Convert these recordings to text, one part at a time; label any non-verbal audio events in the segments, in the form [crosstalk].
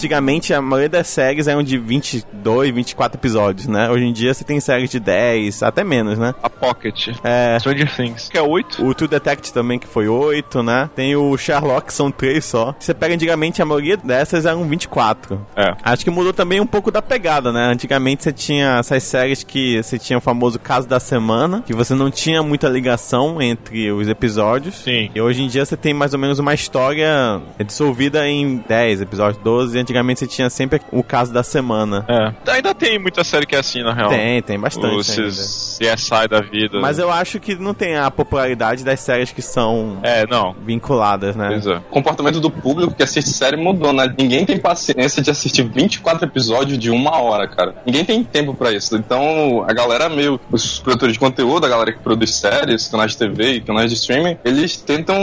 antigamente a maioria das séries eram de 22, 24 episódios, né? Hoje em dia você tem séries de 10, até menos, né? A Pocket. É. Stranger Things, que é 8. O True Detect também, que foi 8, né? Tem o Sherlock, que são 3 só. Você pega antigamente, a maioria dessas eram 24. É. Acho que mudou também um pouco da pegada, né? Antigamente você tinha essas séries que você tinha o famoso caso da semana, que você não tinha muita ligação entre os episódios. Sim. E hoje em dia você tem mais ou menos uma história dissolvida em 10 episódios, 12. E antigamente você tinha sempre o caso da semana. É. Ainda tem muita série que é assim, na real. Tem, tem bastante. Ainda. CSI da vida. Mas eu acho que não tem a popularidade das séries que são É, não. vinculadas, né? Pois é. O comportamento do público que assiste série mudou, né? Ninguém tem paciência de assistir 24 episódios de uma hora, cara. Ninguém tem tempo pra isso. Então, a galera meio. Os produtores de conteúdo, a galera que produz séries, canais de TV e canais de streaming, eles tentam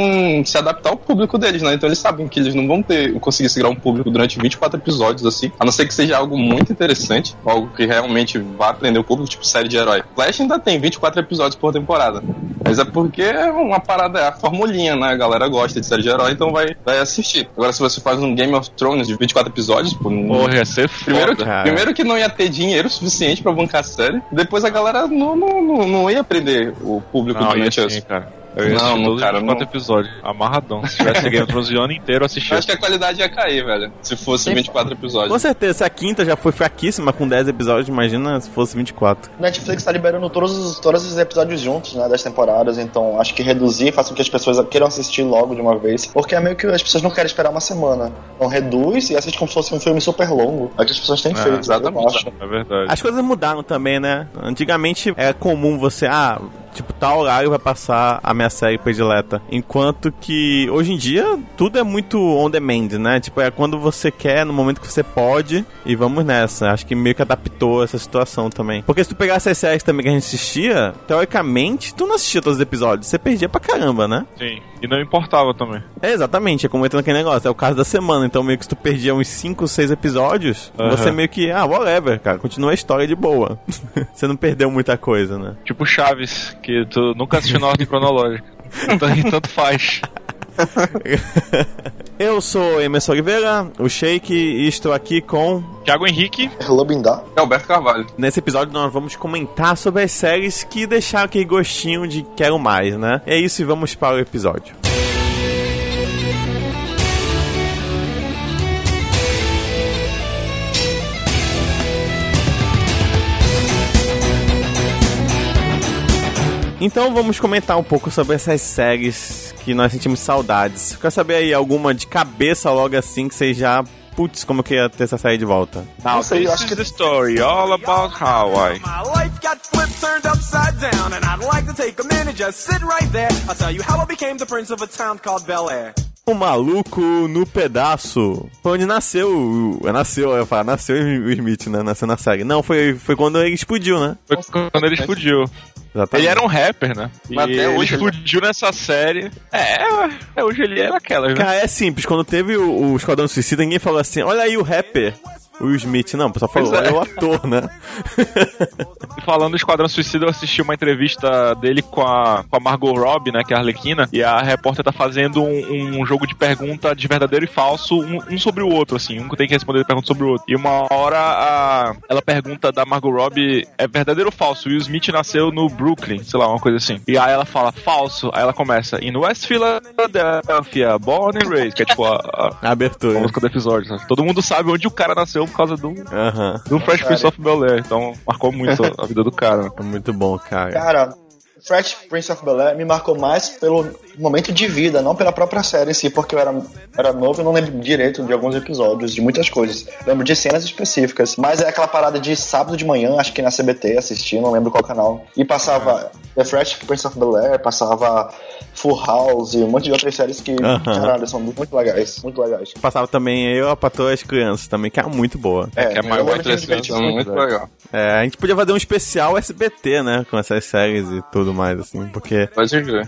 se adaptar ao público deles, né? Então, eles sabem que eles não vão ter conseguir segurar um público durante 24 episódios, assim. A não ser que seja algo muito interessante, algo que realmente vá aprender o público, tipo série de herói. Flash ainda tem 24 episódios por temporada. Mas é porque é uma parada, é a formulinha, né? A galera gosta de série de herói, então vai, vai assistir. Agora, se você faz um Game of Thrones de 24 episódios, pô, Porra, ia ser foda. Primeiro, cara. primeiro que não ia ter dinheiro suficiente pra bancar a série. Depois a galera não, não, não, não ia prender o público Não, durante sim, as. cara. Eu Não, não, cara, os 24 não. episódios. Amarradão. Se tivesse [laughs] Game of Thrones o ano inteiro, assistia. Eu acho que a qualidade ia cair, velho. Se fosse 24 episódios. Com certeza, se a quinta já foi fraquíssima com 10 episódios, imagina se fosse 24. Netflix tá liberando todos os, todos os episódios juntos, né, das temporadas, então acho que reduzir faz com que as pessoas queiram assistir logo de uma vez, porque é meio que as pessoas não querem esperar uma semana. Então reduz e assiste como se fosse um filme super longo. É que as pessoas têm É, feito, exatamente. eu acho. É verdade. As coisas mudaram também, né? Antigamente era comum você, ah, tipo, tal horário vai passar a minha série predileta. Enquanto que hoje em dia tudo é muito on demand, né? Tipo, é quando você quer, no momento que você pode, e vamos nessa. Acho que meio que adaptou essa situação também. Porque se tu pegasse as séries também que a gente assistia, teoricamente, tu não assistia todos os episódios, você perdia pra caramba, né? Sim. E não importava também. É, exatamente, é como entra naquele negócio, é o caso da semana, então meio que se tu perdia uns 5, 6 episódios, Aham. você meio que, ah, whatever, cara, continua a história de boa. [laughs] você não perdeu muita coisa, né? Tipo Chaves, que tu nunca assistiu na ordem cronológica. [laughs] Então, tanto faz. [laughs] Eu sou Emerson Oliveira, o Shake, e estou aqui com. Thiago Henrique, Lobindá. É Alberto Carvalho. Nesse episódio nós vamos comentar sobre as séries que deixaram aquele gostinho de quero mais, né? É isso e vamos para o episódio. Então vamos comentar um pouco sobre essas séries que nós sentimos saudades. Quer saber aí alguma de cabeça logo assim que vocês já. Putz, como que ia ter essa série de volta? Não sei, eu acho que the story all about Hawaii. My life got flipped, turned upside down, and I'd like to take a minute, just sit right there. I'll tell you how I became the prince of a town called Bel Air. O maluco no pedaço. Foi onde nasceu. o- Nasceu, eu falar, nasceu o Smith, né? Nasceu na série. Não, foi, foi quando ele explodiu, né? Foi quando ele explodiu. Exatamente. Ele era um rapper, né? Mas e até ele hoje ele- explodiu nessa série. É, é, hoje ele era aquela, né? Cara, é simples. Quando teve o, o Esquadrão Suicida, ninguém falou assim: olha aí o rapper. O Will Smith, não, o pessoal falou, é. olha o ator, né? [laughs] Falando do Esquadrão Suicida, eu assisti uma entrevista dele com a, com a Margot Robbie, né, que é a Arlequina, e a repórter tá fazendo um, um jogo de pergunta de verdadeiro e falso, um, um sobre o outro, assim, um que tem que responder pergunta sobre o outro. E uma hora a, ela pergunta da Margot Robbie, é verdadeiro ou falso? Will Smith nasceu no Brooklyn, sei lá, uma coisa assim. E aí ela fala, falso. Aí ela começa, in West Philadelphia, born and raised, que é tipo a, a, A a abertura. música do episódio. Todo mundo sabe onde o cara nasceu por causa do, Aham. do Fresh Prince of Bel-Air, então marcou muito [laughs] a vida do cara. É muito bom, cara. Cara, Fresh Prince of Bel-Air me marcou mais pelo momento de vida, não pela própria série em si, porque eu era, era novo e não lembro direito de alguns episódios, de muitas coisas. Lembro de cenas específicas, mas é aquela parada de sábado de manhã, acho que na CBT assisti, não lembro qual canal, e passava The Fresh Prince of Bel-Air, passava Full House e um monte de outras séries que, Aham. caralho, são muito legais, muito legais. Passava também eu, a Patroa e as Crianças também, que era muito boa. É, que é Muito divertir é muito. muito legal. É, a gente podia fazer um especial SBT, né? Com essas séries e tudo mais, assim, porque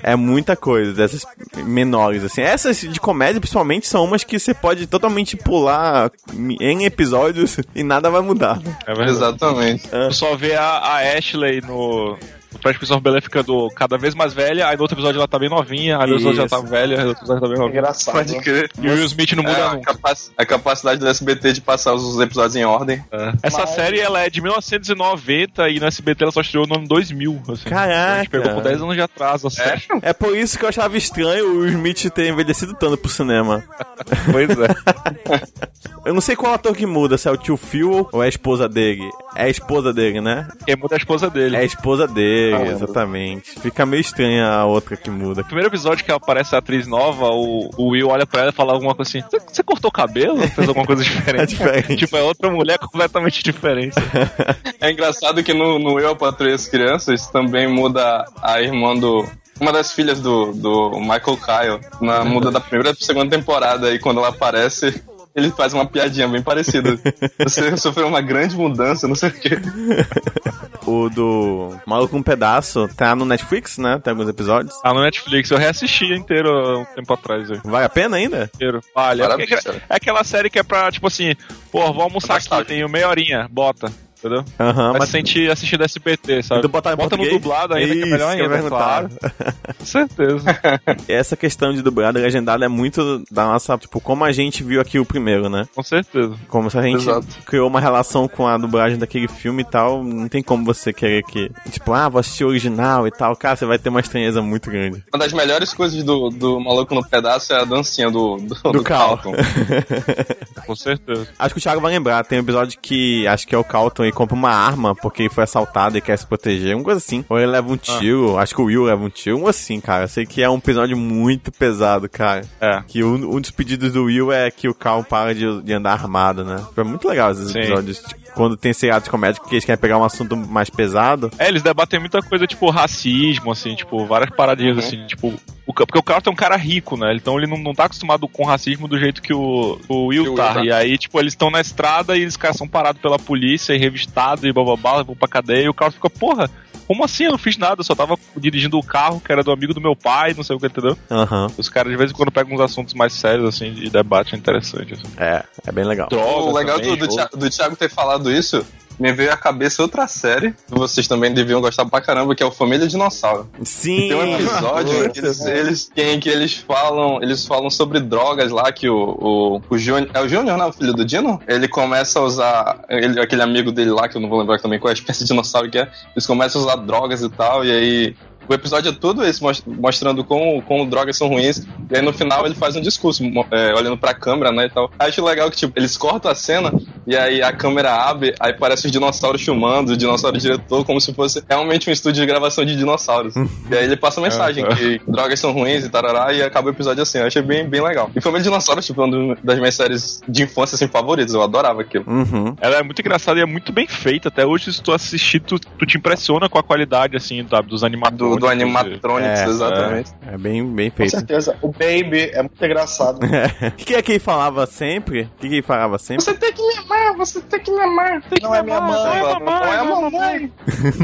é muita coisa, dessas menores, assim. Essas de comédia, principalmente, são umas que você pode totalmente pular em episódios [laughs] e nada vai mudar. É. Exatamente. Tu só vê a, a Ashley no, no Fresh Prince of Bel-Air ficando cada vez mais velha, aí no outro episódio ela tá bem novinha, aí no outro episódio ela tá velha, aí no outro episódio ela tá bem novinha. Engraçado. Pode crer. E o Will Smith não muda É, a, nunca. capac- a capacidade do SBT de passar os episódios em ordem. Essa Mas- série ela é de 1990 e no SBT ela só estreou no ano 2000. Assim. Caraca. A gente pegou com 10 anos de atraso a série. É por isso que eu achava estranho o Will Smith ter envelhecido tanto pro cinema. [laughs] Pois é. [laughs] Eu não sei qual ator que muda, se é o tio Phil ou é a esposa dele. É a esposa dele, né? Quem muda é a esposa dele. É a esposa dele, Ah, exatamente. Fica meio estranha a outra que muda. No primeiro episódio que aparece a atriz nova, o, o Will olha pra ela e fala alguma coisa assim: Você, cortou o cabelo? Fez alguma coisa [laughs] diferente? É diferente. tipo, é outra mulher completamente diferente. [laughs] É engraçado que no, no Eu, Patrulha as Crianças também muda a irmã do. Uma das filhas do, do Michael Kyle. Na, muda da primeira pra segunda temporada e quando ela aparece. Ele faz uma piadinha bem parecida. Você [laughs] sofreu uma grande mudança, não sei o quê. O do Maluco um Pedaço tá no Netflix, né? Tem alguns episódios. Tá no Netflix, eu reassisti inteiro há um tempo atrás. aí. Vale a pena ainda? Inteiro. Vale. É, é aquela série que é pra, tipo assim, pô, vou almoçar aqui, Bastante. tenho meia horinha, bota. Entendeu? Aham, Vai mas se sentir assistindo SBT, sabe? botar Bota no português? dublado ainda, que é Isso, melhor ainda, perguntar. claro. Com certeza. [laughs] Essa questão de dublado e legendado é muito da nossa, tipo, como a gente viu aqui o primeiro, né? Com certeza. Como se a gente Exato. criou uma relação com a dublagem daquele filme e tal, não tem como você querer que, tipo, ah, vou assistir o original e tal, cara, você vai ter uma estranheza muito grande. Uma das melhores coisas do, do Maluco no Pedaço é a dancinha do, do, Do Cal. Carlton. [laughs] Com certeza. acho que o Thiago vai lembrar, tem um episódio que acho que é o Calton e compra uma arma porque foi assaltado e quer se proteger, uma coisa assim. Ou ele leva um tiro, acho que o Will leva um tiro, um assim, cara. Eu sei que é um episódio muito pesado, cara. É. Que um, um dos pedidos do Will é que o Cal para de, de andar armado, né? Foi muito legal esses Sim. episódios. Quando tem seriados de comédia que eles querem pegar um assunto mais pesado. É, eles debatem muita coisa, tipo, racismo, assim, tipo, várias paradinhas, assim, tipo... O, porque o Carlton é um cara rico, né? Então ele não, não tá acostumado com racismo do jeito que o, o Will Que tá. Will tá. E aí, tipo, eles estão na estrada e eles caras são parados pela polícia e revistados e bababá, vão pra cadeia. E o Carlton fica, porra, como assim? Eu não fiz nada, eu só tava dirigindo o carro que era do amigo do meu pai, não sei o que, entendeu? Aham. Os caras de vez em quando pegam uns assuntos mais sérios, assim, de debate interessante, assim. É, é bem legal. Drogas O legal também, do, do, ou- Thi- do Thiago ter falado isso, me veio à cabeça outra série que vocês também deviam gostar pra caramba, que é o Família Dinossauro. Sim! Tem um episódio que eles, eles, em que eles falam, eles falam sobre drogas lá, que o, o, o Júnior. É o Júnior, né? O filho do Dino? Ele começa a usar. Ele, aquele amigo dele lá, que eu não vou lembrar também qual é a espécie de dinossauro que é. Eles começam a usar drogas e tal, e aí. O episódio é todo esse, mos- mostrando como, como drogas são ruins. E aí no final ele faz um discurso, é, olhando pra câmera, né, e tal. Acho legal que, tipo, eles cortam a cena e aí a câmera abre, aí parece os dinossauros filmando, o dinossauro diretor, como se fosse realmente um estúdio de gravação de dinossauros. [laughs] e aí ele passa a mensagem que drogas são ruins e tarará, e acaba o episódio assim. Eu achei bem, bem legal. E Família Dinossauros, tipo, uma das minhas séries de infância, assim, favoritas. Eu adorava aquilo. Uhum. Ela é muito engraçada e é muito bem feita. Até hoje, se tu assistir, tu, tu te impressiona com a qualidade, assim, sabe, dos Do, animadores. do Animatronics, É, exatamente. É bem, bem Com feito. certeza. O Baby é muito engraçado. [laughs] O que é que ele falava sempre? O que, que ele falava sempre? Você tem que me amar, você tem que me amar. Não é minha mãe. Não é a mamãe.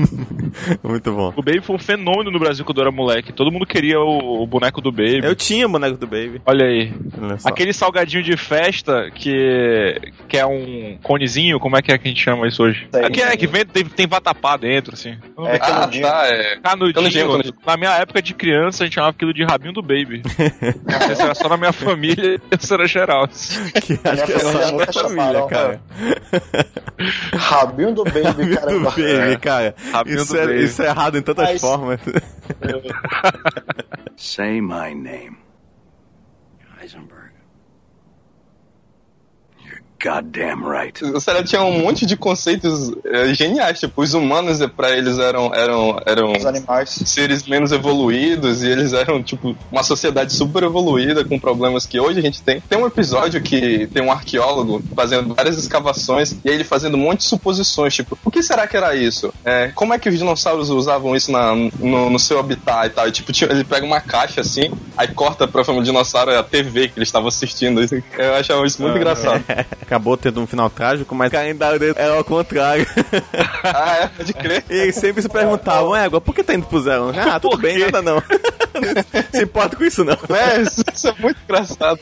[laughs] Muito bom. O Baby foi um fenômeno no Brasil quando eu era moleque. Todo mundo queria o, o boneco do Baby. Eu tinha o boneco do Baby. Olha aí. Olha. Aquele salgadinho de festa que, que é um conezinho, como é que é que a gente chama isso hoje? Sei. Que é que vem, tem, tem vatapá dentro, assim. É, Ah, canudinho. tá, é. Canudinho. Canudinho. Na minha época de criança, a gente chamava aquilo de rabinho do Baby. [laughs] Se era só na minha família, isso era geral. Que acho que é só da nunca família, cara. Rabinho do Baby, do caramba. Baby, cara. Rabinho Isso do é, Baby. isso é errado em tantas Mas- formas. [laughs] [laughs] Say my name. Heisenberg. Goddamn right. O seriado tinha um monte de conceitos é, geniais. Tipo, os humanos, é, pra eles, eram, eram, eram Os animais. seres menos evoluídos e eles eram, tipo, uma sociedade super evoluída com problemas que hoje a gente tem. Tem um episódio que tem um arqueólogo fazendo várias escavações e aí ele fazendo um monte de suposições, tipo, o que será que era isso? É, como é que os dinossauros usavam isso na, no, no seu habitat e tal? E, tipo, ele pega uma caixa assim, aí corta pra família dinossauro é a TV que eles estavam assistindo. [laughs] Eu achava isso muito engraçado. Acabou tendo um final trágico, mas calendário dele era ao contrário. [laughs] ah, é, pode crer. E eles sempre se perguntavam, égua, por que tá indo pro zero? [laughs] Ah, tudo Por bem, quê? nada não. não [laughs] se importa com isso não. É, isso, isso é muito engraçado.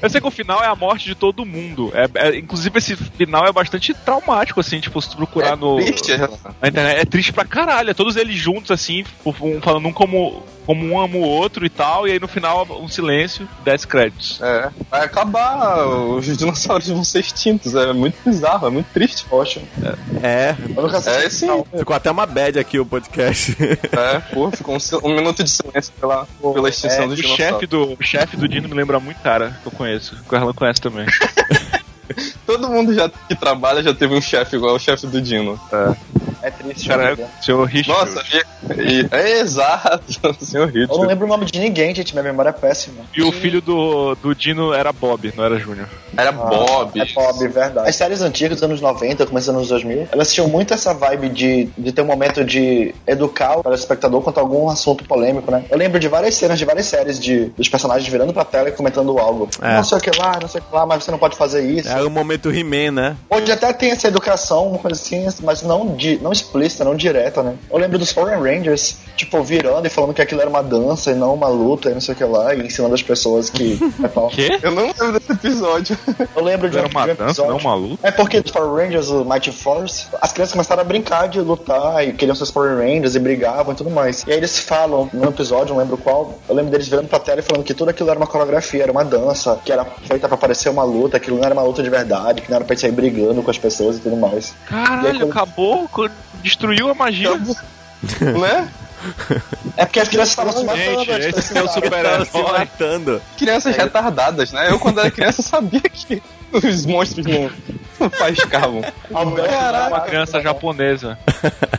Eu sei que o final é a morte de todo mundo. É, é- inclusive, esse final é bastante traumático, assim, tipo, se tu procurar É no. triste, é. na internet. É triste pra caralho. É todos eles juntos, assim, um falando um como, como um ama o outro e tal. E aí no final, um silêncio, 10 créditos. É, vai acabar, os dinossauros vão ser extintos, é muito bizarro, é muito triste. Poxa, É, assisti. É sim, ficou até uma bad aqui o podcast. [laughs] é, pô, ficou um, um minuto de silêncio pela, pela extinção É, dos o dinossauros. chefe do, o chefe do Dino me lembra muito cara que eu conheço. Que o Erlan conhece também. [laughs] Todo mundo já, que trabalha já teve um chefe igual o chefe do Dino. É triste. Cara, né? é seu Richard. Nossa, e, e- é exato, [laughs] senhor Eu não lembro o nome de ninguém, gente. Minha memória é péssima. E o filho do, do Dino era Bob, não era Júnior. Era Ah, Bob. É Bob, verdade. As séries antigas dos anos 90, começando nos anos 2000, elas tinham muito essa vibe de, de ter um momento de educar o telespectador quanto a algum assunto polêmico, né? Eu lembro de várias cenas de várias séries de, dos personagens virando pra tela e comentando algo. É. Não sei o que lá, não sei o que lá, mas você não pode fazer isso. Era o momento He-Man, né? Hoje até tem essa educação, uma coisa assim, mas não, di, não explícita, não direta, né? Eu lembro dos Power Rangers, tipo, virando e falando que aquilo era uma dança e não uma luta e não sei o que lá, e ensinando as pessoas que. é. [laughs] Quê? Eu não lembro desse episódio. Eu lembro de Era uma de um dança, não uma luta? É porque os Power Rangers, o Mighty Force, as crianças começaram a brincar de lutar e queriam ser os Power Rangers e brigavam e tudo mais. E aí eles falam, num episódio, não lembro qual, eu lembro deles virando pra tela e falando que tudo aquilo era uma coreografia, era uma dança, que era feita pra parecer uma luta, aquilo não era uma luta de verdade, que não era pra sair brigando com as pessoas e tudo mais. E aí, Caralho, quando- acabou, destruiu a magia. [laughs] né? É porque as crianças estavam se matando. Gente, as esse é o Super-herói. Crianças retardadas, né? Eu, quando era criança, sabia que os monstros não, não faiscavam. Alberto Uma criança né? japonesa.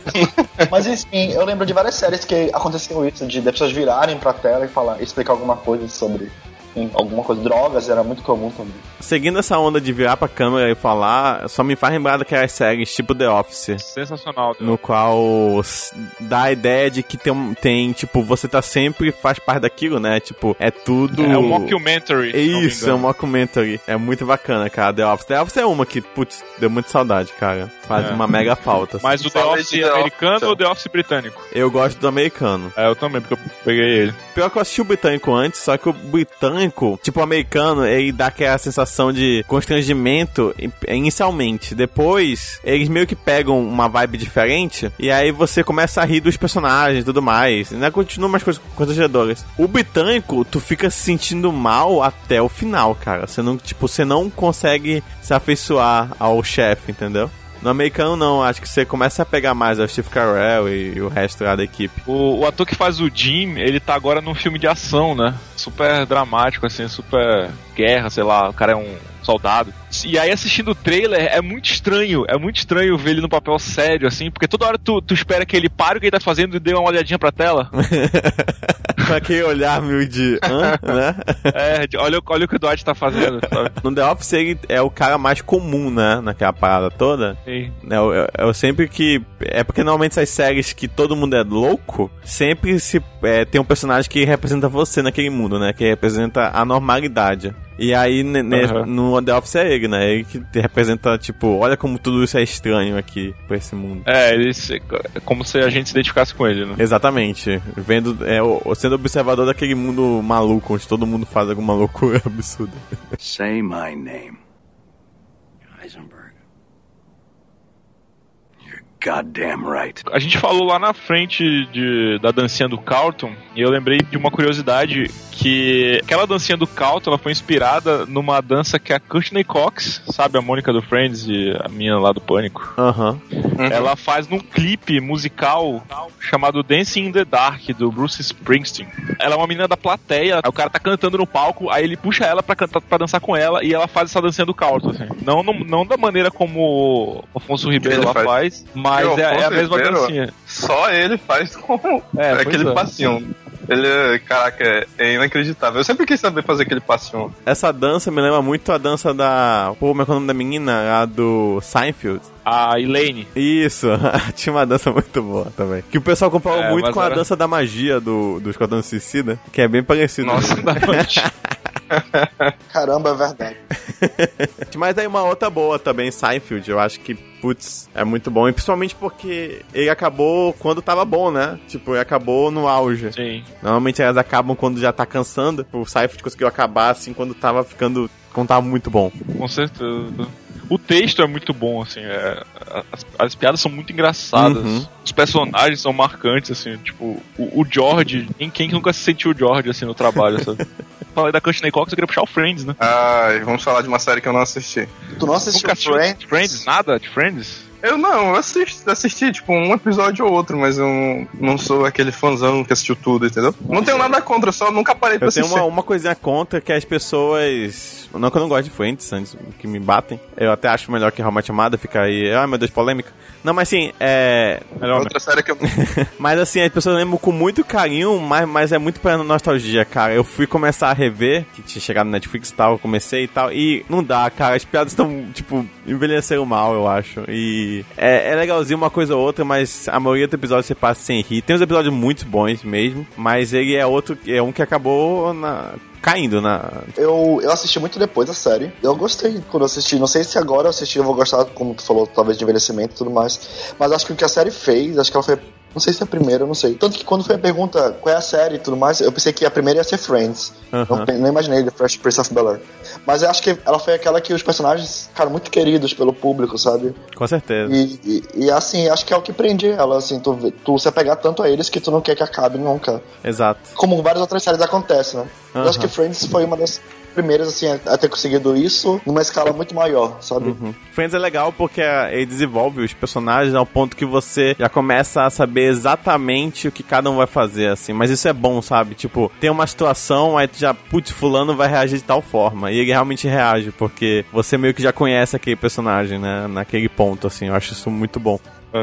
[laughs] Mas enfim, eu lembro de várias séries que aconteciam isso, de, de pessoas virarem pra tela e falar, explicar alguma coisa sobre enfim, alguma coisa, drogas, era muito comum também. Seguindo essa onda de virar pra câmera e falar, só me faz lembrar daquelas séries tipo The Office. Sensacional. No qual dá a ideia de que tem, tem, tipo, você tá sempre faz parte daquilo, né? Tipo, é tudo. É um mockumentary. me Isso, é um mockumentary. É muito bacana, cara. The Office. The Office é uma que, putz, deu muita saudade, cara. Faz É. uma mega falta. assim. Mas o The Office The americano Office. ou The Office britânico? Eu gosto do americano. É, eu também, porque eu peguei ele. Pior que eu assisti o britânico antes, só que o britânico, tipo o americano, ele dá aquela sensação de constrangimento in- inicialmente. Depois, eles meio que pegam uma vibe diferente, e aí você começa a rir dos personagens e tudo mais. Ainda continua umas coisas constrangedoras. O britânico, tu fica se sentindo mal até o final, cara. Você não, tipo, você não consegue se afeiçoar ao chefe, entendeu? No americano não, acho que você começa a pegar mais ao Steve Carell e, e o resto da equipe. O, o ator que faz o Jim, ele tá agora num filme de ação, né? Super dramático, assim, super guerra, sei lá, o cara é um soldado. E aí, assistindo o trailer, é muito estranho, é muito estranho ver ele no papel sério, assim, porque toda hora tu, tu espera que ele pare o que ele tá fazendo e dê uma olhadinha pra tela. [laughs] Com aquele olhar meio de. Hã? né? É, olha, o- olha o que o Dwight tá fazendo, sabe? No The Office ele é o cara mais comum, né? Naquela parada toda. Sim. Eu, eu, eu sempre que. É porque normalmente essas séries que todo mundo é louco, sempre se é, tem um personagem que representa você naquele mundo, né? Que representa a normalidade. E aí, Aham. no The Office é ele, né? Ele que representa, tipo, olha como tudo isso é estranho aqui pra esse mundo. É, ele se- é como se a gente se identificasse com ele, né? Exatamente. Vendo, é, sendo observador daquele mundo maluco, onde todo mundo faz alguma loucura [laughs] absurda. Say my name. Heisenberg. You're goddamn right. A gente falou lá na frente de, da dancinha do Carlton e eu lembrei de uma curiosidade que aquela dancinha do Carlton ela foi inspirada numa dança que a Courtney Cox, sabe, a Mônica do Friends e a minha lá do Pânico, Aham. ela faz num clipe musical chamado Dancing in the Dark do Bruce Springsteen. Ela é uma menina da plateia, o cara tá cantando no palco, aí ele puxa ela pra, cantar, pra dançar com ela e ela faz essa dancinha do Carlton, assim. Não, não, não da maneira como o Afonso Ribeiro lá faz. faz, mas Porque o é, é a mesma Ribeiro- dancinha. Só ele faz [laughs] com É, aquele é. passinho. Ele, é- caraca, é, inacreditável. Eu sempre quis saber fazer aquele passinho. Essa dança me lembra muito a dança da. Pô, como é que é o nome da menina? A do Seinfeld. A Elaine. Isso, [laughs] tinha uma dança muito boa também. Que o pessoal comparou É, muito mas com a era- dança da magia do, do Esquadrão Suicida, que é bem parecido. Nossa, [laughs] Da. Caramba, é verdade. [laughs] Mas aí uma outra boa também, Seinfeld, eu acho que, putz, é muito bom. E principalmente porque ele acabou quando tava bom, né? Tipo, ele acabou no auge. Sim. Normalmente elas acabam quando já tá cansando. O Seinfeld conseguiu acabar assim quando tava ficando. quando tava muito bom. Com certeza. O texto é muito bom, assim, é, as, as piadas são muito engraçadas. Uhum. Os personagens são marcantes, assim, tipo, o, o George, quem, quem nunca se sentiu o George, assim, no trabalho, sabe? [laughs] Falei da Courtney Cox, eu queria puxar o Friends, né? Ai, vamos falar de uma série que eu não assisti. Tu não assistiu Nunca Friends? Friends? Nada de Friends? Eu não, eu assisti, assisti, tipo, um episódio ou outro, mas eu não, não sou aquele fãzão que assistiu tudo, entendeu? Não tenho nada contra, só nunca parei pra Eu tenho assistir. uma, uma coisinha contra que as pessoas. Não que eu não gosto de Friends, antes que me batem. Eu até acho melhor que How Much Amada, fica aí. Ai meu Deus, polêmica. Não, mas assim, é. Melhor, né? Outra série que eu [laughs] Mas assim, as pessoas lembram com muito carinho, mas, mas é muito pra nostalgia, cara. Eu fui começar a rever, que tinha chegado no Netflix e tal, eu comecei e tal, e não dá, cara. As piadas estão, tipo, envelheceram mal, eu acho. E é, é legalzinho uma coisa ou outra, mas a maioria dos episódios você passa sem rir. Tem uns episódios muito bons mesmo, mas ele é outro, é um que acabou na- caindo na. Eu, eu assisti muito depois da série. Eu gostei quando eu assisti. Não sei se agora eu assisti, eu vou gostar, como tu falou, talvez de envelhecimento e tudo mais. Mas acho que o que a série fez, acho que ela foi. Não sei se é a primeira, eu não sei. Tanto que quando foi a pergunta qual é a série e tudo mais, eu pensei que a primeira ia ser Friends. Aham. Não, não imaginei The Fresh Prince of Bel Air. Mas eu acho que ela foi aquela que os personagens ficaram muito queridos pelo público, sabe? Com certeza. E, e, e, assim, acho que é o que prende ela, assim, tu, tu se apegar tanto a eles que tu não quer que acabe nunca. Exato. Como várias outras séries acontecem, né? Eu acho que Friends foi uma das primeiras, assim, a, ter conseguido isso numa escala muito maior, sabe? Uhum. Friends é legal porque ah, ele desenvolve os personagens ao ponto que você já começa a saber exatamente o que cada um vai fazer, assim. Mas isso é bom, sabe? Tipo, tem uma situação, aí tu já, putz, fulano vai reagir de tal forma. E ele realmente reage, porque você meio que já conhece aquele personagem, né? Naquele ponto, assim. Eu acho isso muito bom.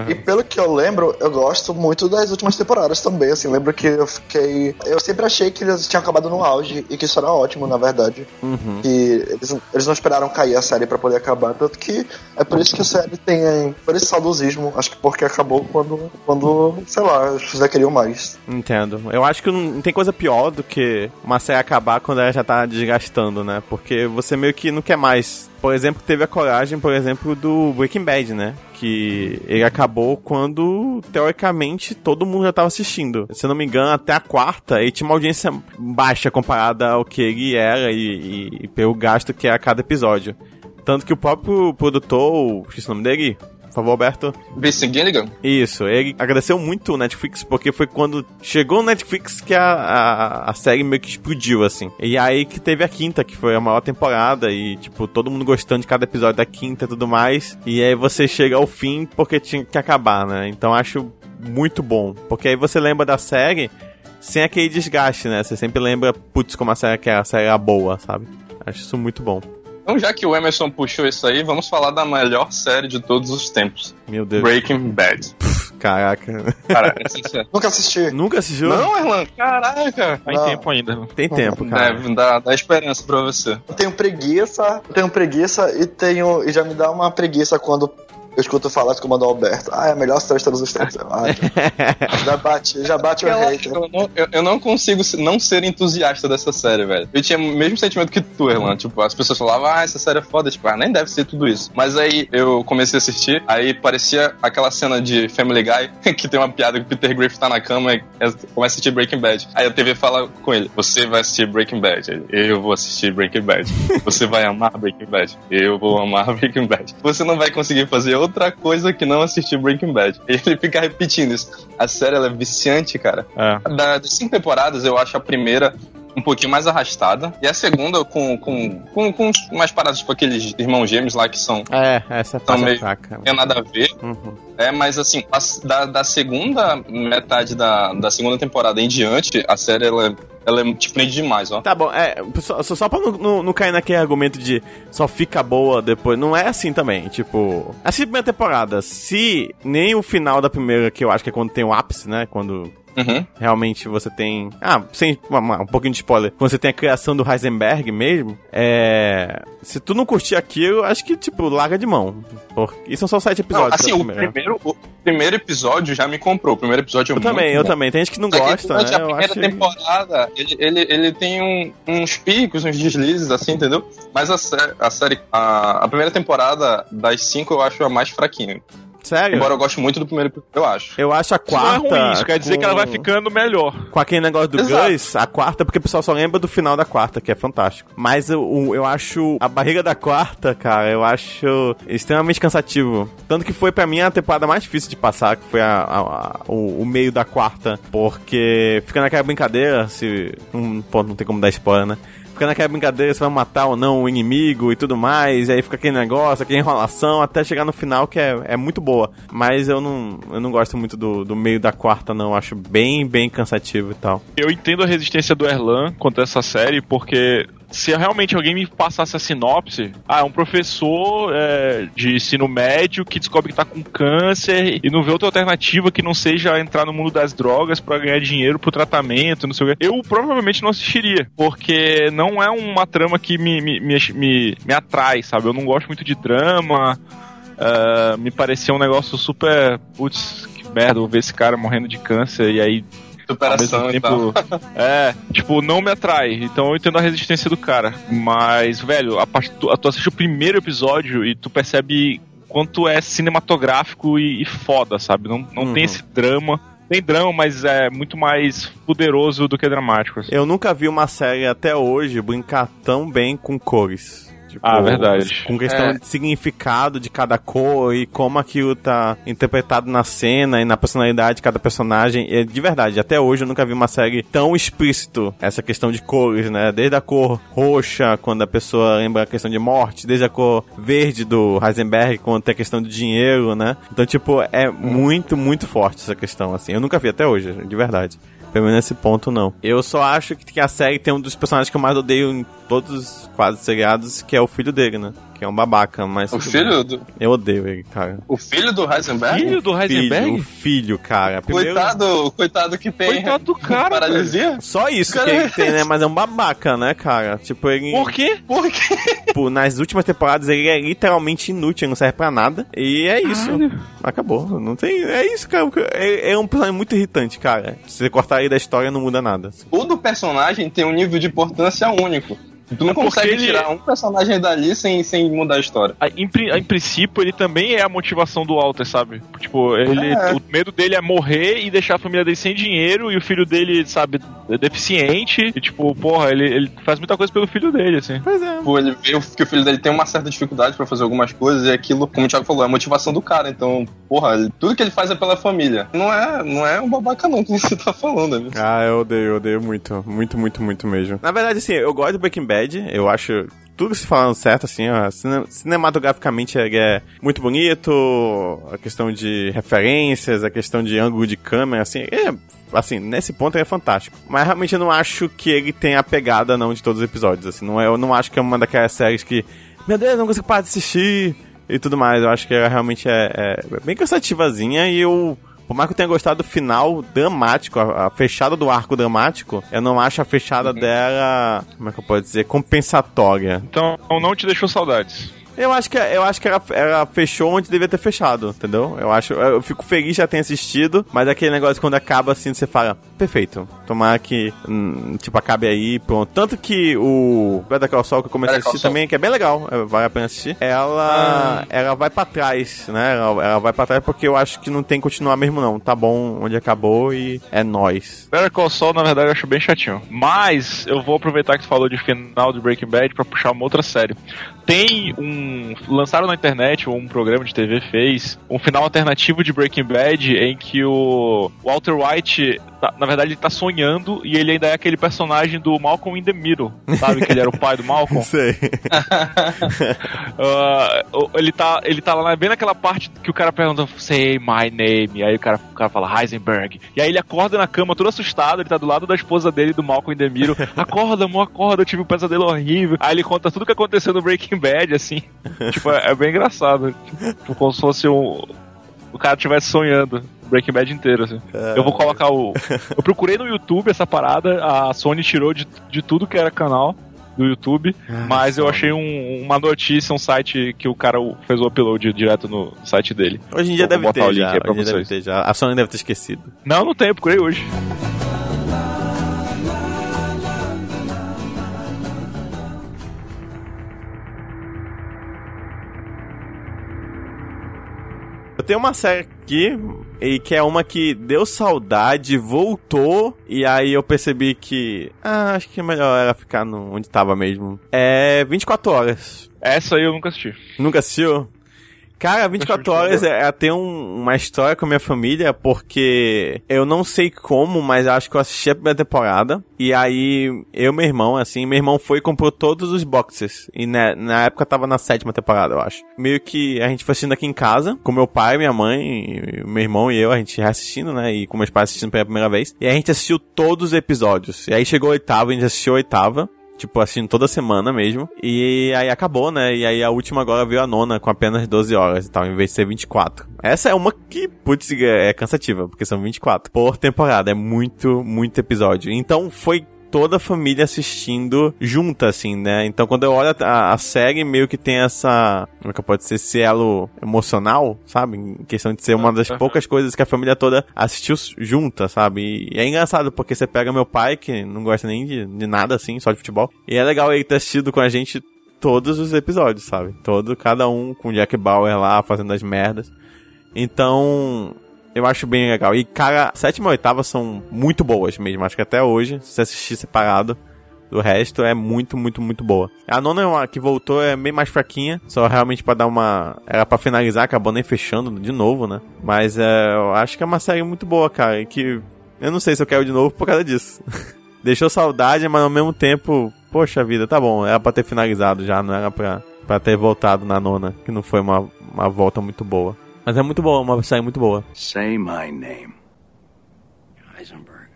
E pelo que eu lembro, eu gosto muito das últimas temporadas também, assim, lembro que eu fiquei... Eu sempre achei que eles tinham acabado no auge e que isso era ótimo, na verdade. Uhum. Que eles, eles não esperaram cair a série pra poder acabar, tanto que é por isso que a série tem... Por esse saudosismo, acho que porque acabou quando, quando sei lá, as pessoas já queriam mais. Entendo. Eu acho que não, não tem coisa pior do que uma série acabar quando ela já tá desgastando, né? Porque você meio que não quer mais. Por exemplo, teve a coragem, por exemplo, do Breaking Bad, né? Que ele acabou quando, teoricamente, todo mundo já tava assistindo. Se eu não me engano, até a quarta, ele tinha uma audiência baixa comparada ao que ele era e, e- e pelo gasto que é a cada episódio. Tanto que o próprio produtor, esqueci o nome dele, por favor, Alberto. Vince Gilligan? Isso, ele agradeceu muito o Netflix, porque foi quando chegou o Netflix que a, a, a série meio que explodiu, assim. E aí que teve a quinta, que foi a maior temporada, e, tipo, todo mundo gostando de cada episódio da quinta e tudo mais. E aí você chega ao fim porque tinha que acabar, né? Então acho muito bom. Porque aí você lembra da série sem aquele desgaste, né? Você sempre lembra, putz, como a série que a série era boa, sabe? Acho isso muito bom. Então, já que o Emerson puxou isso aí, vamos falar da melhor série de todos os tempos: Meu Deus. Breaking Bad. Caraca. Cara, essa série. Nunca assisti. Nunca assistiu? Não, Erlan, caraca! Em Não. tempo ainda. Tem tempo, cara. Deve dar, dar esperança pra você. Eu tenho preguiça, eu tenho preguiça e tenho. E já me dá uma preguiça quando eu escuto falar com o Mano Alberto. Ah, é a melhor série de todos os tempos. Ah, já bate, já bate o hate. Eu não, eu, eu não consigo não ser entusiasta dessa série, velho. Eu tinha o mesmo sentimento que tu, Erlan. Tipo, as pessoas falavam, ah, essa série é foda. Tipo, ah, nem deve ser tudo isso. Mas aí eu comecei a assistir, aí parecia aquela cena de Family Guy, [laughs] que tem uma piada que o Peter Griffin tá na cama e começa a assistir Breaking Bad. Aí a TV fala com ele, você vai assistir Breaking Bad. Eu vou assistir Breaking Bad. Você vai amar Breaking Bad. Eu vou amar [laughs] Breaking Bad. Você não vai conseguir fazer outra coisa que não assistir Breaking Bad. [laughs] Ele fica repetindo isso. A série, ela é viciante, cara. É. Da- das cinco temporadas, eu acho a primeira um pouquinho mais arrastada. E a segunda com, com, com, com umas paradas, tipo aqueles irmãos gêmeos lá que são. É, essa é parte Também. fraca. Não tem nada a ver. Uhum. É, mas assim, a- da, da segunda metade da, da segunda temporada em diante, a série ela, ela te prende demais, ó. Tá bom, é, só, só pra não, não, não cair naquele argumento de só fica boa depois. Não é assim também, tipo. Assiste a primeira temporada. Se nem o final da primeira, que eu acho que é quando tem o ápice, né? Quando Uhum. realmente você tem. Ah, sem um pouquinho de spoiler. Quando você tem a criação do Heisenberg mesmo, é. Se tu não curtir aquilo, acho que, tipo, larga de mão. Porque... E são só sete Não, episódios. assim, da o primeiro, o primeiro episódio já me comprou. O primeiro episódio é Eu também, eu também. Tem gente que não gosta, né? a primeira temporada, ele, ele, ele tem um- uns picos, uns deslizes, assim, entendeu? Mas a, sé- a série, a, a primeira temporada das cinco eu acho a mais fraquinha. Sério? Embora eu goste muito do primeiro episódio, eu acho. Eu acho a Isso não é quarta. ruim, isso quer dizer que ela vai com- ficando melhor. Com aquele negócio do Exato. Gus, a quarta, porque o pessoal só lembra do final da quarta, que é fantástico. Mas eu, o- eu acho a barriga da quarta, cara, eu acho extremamente cansativo. Tanto que foi pra mim a temporada mais difícil de passar, que foi a, a- a- o, o meio da quarta. Porque fica naquela brincadeira, se. Não, pô, não tem como dar spoiler, né? Fica naquela brincadeira se vai matar ou não o inimigo e tudo mais, e aí fica aquele negócio, aquela enrolação, até chegar no final que é, é muito boa. Mas eu não, eu não gosto muito do, do meio da quarta, não. Acho bem, bem cansativo e tal. Eu entendo a resistência do Erlan contra essa série, porque se realmente alguém me passasse a sinopse, ah, é um professor é, de ensino médio que descobre que tá com câncer e não vê outra alternativa que não seja entrar no mundo das drogas pra ganhar dinheiro pro tratamento, não sei o quê. Eu provavelmente não assistiria, porque não é uma trama que me, me, me, me, me atrai, sabe? Eu não gosto muito de drama. ah, me parecia um negócio super. Putz, merda, vou ver esse cara morrendo de câncer e aí ao mesmo Superação e tal. [laughs] é, tipo, não me atrai. Então eu entendo a resistência do cara. Mas, velho, a parte, tu, tu assiste o primeiro episódio e tu percebe quanto é cinematográfico e, e foda, sabe? Não, não Uhum. tem esse drama. Tem drama, mas é muito mais poderoso do que dramático. assim. Eu nunca vi uma série até hoje brincar tão bem com cores. Tipo, Ah, verdade. Com questão É. de significado de cada cor e como aquilo tá interpretado na cena e na personalidade de cada personagem. E, de verdade, até hoje eu nunca vi uma série tão explícito essa questão de cores, né? Desde a cor roxa, quando a pessoa lembra a questão de morte, desde a cor verde do Heisenberg, quando tem a questão do dinheiro, né? Então, tipo, é muito, muito forte essa questão, assim. Eu nunca vi até hoje, de verdade. Pelo menos nesse ponto, não. Eu só acho que a série tem um dos personagens que eu mais odeio em todos quase os seriados, que é o filho dele, né? Que é um babaca, mas... O filho, do. Eu odeio ele, cara. o filho do Heisenberg? Filho do Heisenberg? Filho, o filho, cara. Primeiro, Coitado, coitado que tem Coitado do cara, paralisia. Só isso Cara- que ele tem, né? Mas é um babaca, né, cara? Tipo, ele... Por quê? Por quê? [laughs] Tipo, nas últimas temporadas ele é literalmente inútil, ele não serve pra nada. E é isso. Acabou. Não tem. É isso, cara. É, é um personagem muito irritante, cara. Se você cortar aí da história, não muda nada. O do personagem tem um nível de importância único. Tu não É consegue ele- tirar um personagem dali sem, sem mudar a história. A- Em, em princípio, ele também é a motivação do Walter, sabe? Tipo, ele, É. o medo dele é morrer e deixar a família dele sem dinheiro e o filho dele, sabe, deficiente. E, tipo, porra, ele, ele faz muita coisa pelo filho dele, assim. Pois é. Tipo, ele vê que o filho dele tem uma certa dificuldade pra fazer algumas coisas e aquilo, como o Thiago falou, é a motivação do cara. Então, porra, ele- tudo que ele faz é pela família. Não é, não é um babaca não, como você tá falando. Né? Ah, eu odeio, eu odeio muito. Muito, muito, muito mesmo. Na verdade, assim, eu gosto do Breaking Bad. Eu acho tudo se falando certo, assim, ó, cine- cinematograficamente ele é muito bonito, a questão de referências, a questão de ângulo de câmera, assim, é, assim, nesse ponto ele é fantástico. Mas realmente eu não acho que ele tenha a pegada, não, de todos os episódios, assim, não é, eu não acho que é uma daquelas séries que, meu Deus, eu não consigo parar de assistir e tudo mais, eu acho que ela realmente é, é bem cansativazinha e eu... Por mais que eu tenha gostado do final dramático, a, a fechada do arco dramático, eu não acho a fechada dela, como é que eu posso dizer, compensatória. Então, não te deixou saudades. Eu acho que, eu acho que ela, ela fechou onde devia ter fechado, entendeu? Eu acho, eu fico feliz de já ter assistido, mas aquele negócio quando acaba assim, você fala, perfeito. Tomara que, hum, tipo, acabe aí, pronto. Tanto que o Better Call Saul que eu comecei a Better assistir também, que é bem legal, é, vale a pena assistir. Ela, ela vai pra trás, né? Ela, ela vai pra trás porque eu acho que não tem que continuar mesmo não. Tá bom onde acabou e é nóis. Better Call Saul, na verdade, eu acho bem chatinho. Mas eu vou aproveitar que tu falou de final do Breaking Bad pra puxar uma outra série. Tem um. Lançaram na internet, ou um programa de TV fez, um final alternativo de Breaking Bad em que o Walter White, tá- na verdade, ele tá sonhando e ele ainda é aquele personagem do Malcolm in the Middle. Sabe que ele era o pai do Malcolm? [laughs] Sei. [laughs] O- ele tá, ele tá lá bem naquela parte que o cara pergunta, say my name. E aí o cara, o cara fala Heisenberg. E aí ele acorda na cama todo assustado, ele tá do lado da esposa dele, do Malcolm Indemiro. [laughs] Acorda, amor, acorda, eu tive um pesadelo horrível. Aí ele conta tudo que aconteceu no Breaking Bad, assim. [laughs] tipo, é, é bem engraçado. Tipo, como se fosse um. O cara estivesse sonhando Breaking Bad inteiro, assim. É. Eu vou colocar o. Eu procurei no YouTube essa parada, a Sony tirou de, de tudo que era canal do YouTube, Ah, mas eu achei um- uma notícia, um site que o cara fez o upload direto no site dele. Hoje em dia deve ter já. Hoje em dia deve ter já. A Sony deve ter esquecido. Não, não tem, procurei hoje. Tenho uma série aqui, e que é uma que deu saudade, voltou, e aí eu percebi que. Ah, acho que é melhor era ficar no, onde tava mesmo. É 24 horas. Essa aí eu nunca assisti. Nunca assistiu? Cara, 24 horas é, é um- uma história com a minha família, porque eu não sei como, mas acho que eu assisti a primeira temporada. E aí, eu e meu irmão, assim, meu irmão foi e comprou todos os boxes. E na, na época tava na sétima temporada, eu acho. Meio que a gente foi assistindo aqui em casa, com meu pai, minha mãe, meu irmão e eu, a gente reassistindo, né? E com meus pais assistindo pela primeira vez. E a gente assistiu todos os episódios. E aí chegou a oitava, a gente assistiu a oitava tipo, assistindo toda semana mesmo. E aí acabou, né? E aí a última agora veio a nona com apenas 12 horas e tal, em vez de ser 24. Essa é uma que, putz, é cansativa, porque são 24 por temporada. É muito, muito episódio. Então foi toda a família assistindo junta, assim, né? Então quando eu olho a, a série, meio que tem essa. Como é que pode ser? Esse elo emocional, sabe? Em questão de ser uma das poucas coisas que a família toda assistiu junta, sabe? E é engraçado porque você pega meu pai, que não gosta nem de, de nada assim, só de futebol. E é legal ele ter assistido com a gente todos os episódios, sabe? Todo, cada um com o Jack Bauer lá fazendo as merdas. Então, eu acho bem legal. E, cara, sétima e oitava são muito boas mesmo. Acho que até hoje, se você assistir separado do resto, é muito, muito, muito boa. A nona é uma que voltou é bem mais fraquinha. Só realmente pra dar uma. Era pra finalizar, acabou nem fechando de novo, né? Mas é, eu acho que é uma série muito boa, cara. E que eu não sei se eu quero de novo por causa disso. [laughs] Deixou saudade, mas ao mesmo tempo, poxa vida, tá bom. Era pra ter finalizado já, não era pra, pra ter voltado na nona. Que não foi uma, uma volta muito boa. Mas é muito boa, uma série muito boa. Say my name. Heisenberg.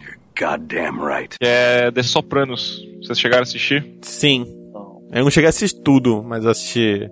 You're goddamn right. É The Sopranos. Vocês chegaram a assistir? Sim. Eu não cheguei a assistir tudo, mas assisti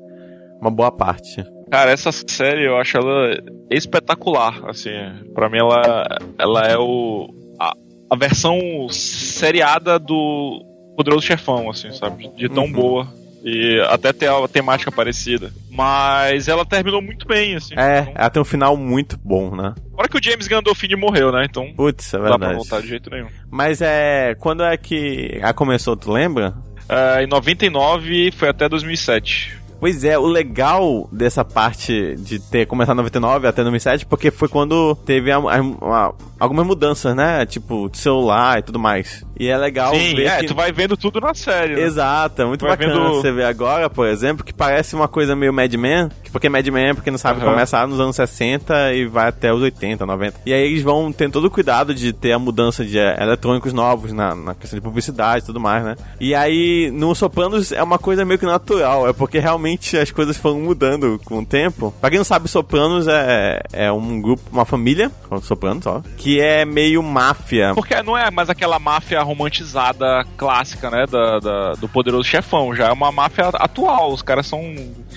uma boa parte. Cara, essa série eu acho ela espetacular, assim. Pra mim ela, ela é o a, a versão seriada do Poderoso Chefão, assim, sabe? De tão Uhum. boa. E até ter a temática parecida. Mas ela terminou muito bem, assim. É, Então, ela tem um final muito bom, né? Fora que o James Gandolfini morreu, né? Então Putz, é não dá pra verdade. voltar de jeito nenhum. Mas é. Quando é que ela começou, tu lembra? É, em 99 foi até 2007. Pois é, o legal dessa parte de ter começado em 99 até 2007, porque foi quando teve a- a- a- algumas mudanças, né? Tipo, de celular e tudo mais. E é legal Sim, ver é, que... tu vai vendo tudo na série. né? Exato, é muito Vai bacana vendo- você ver agora, por exemplo, que parece uma coisa meio Mad Men, que porque Mad Men, pra quem não sabe, Aham. começa nos anos 60 e vai até os 80, 90. E aí eles vão tendo todo o cuidado de ter a mudança de eh, eletrônicos novos na, na questão de publicidade e tudo mais, né? E aí, no Sopranos é uma coisa meio que natural, é porque realmente as coisas foram mudando com o tempo. Pra quem não sabe, Sopranos é, é um grupo, uma família, Sopranos, ó, que é meio máfia. Porque não é mais aquela máfia romantizada clássica, né? Da, da- do poderoso chefão. Já é uma máfia atual. Os caras são,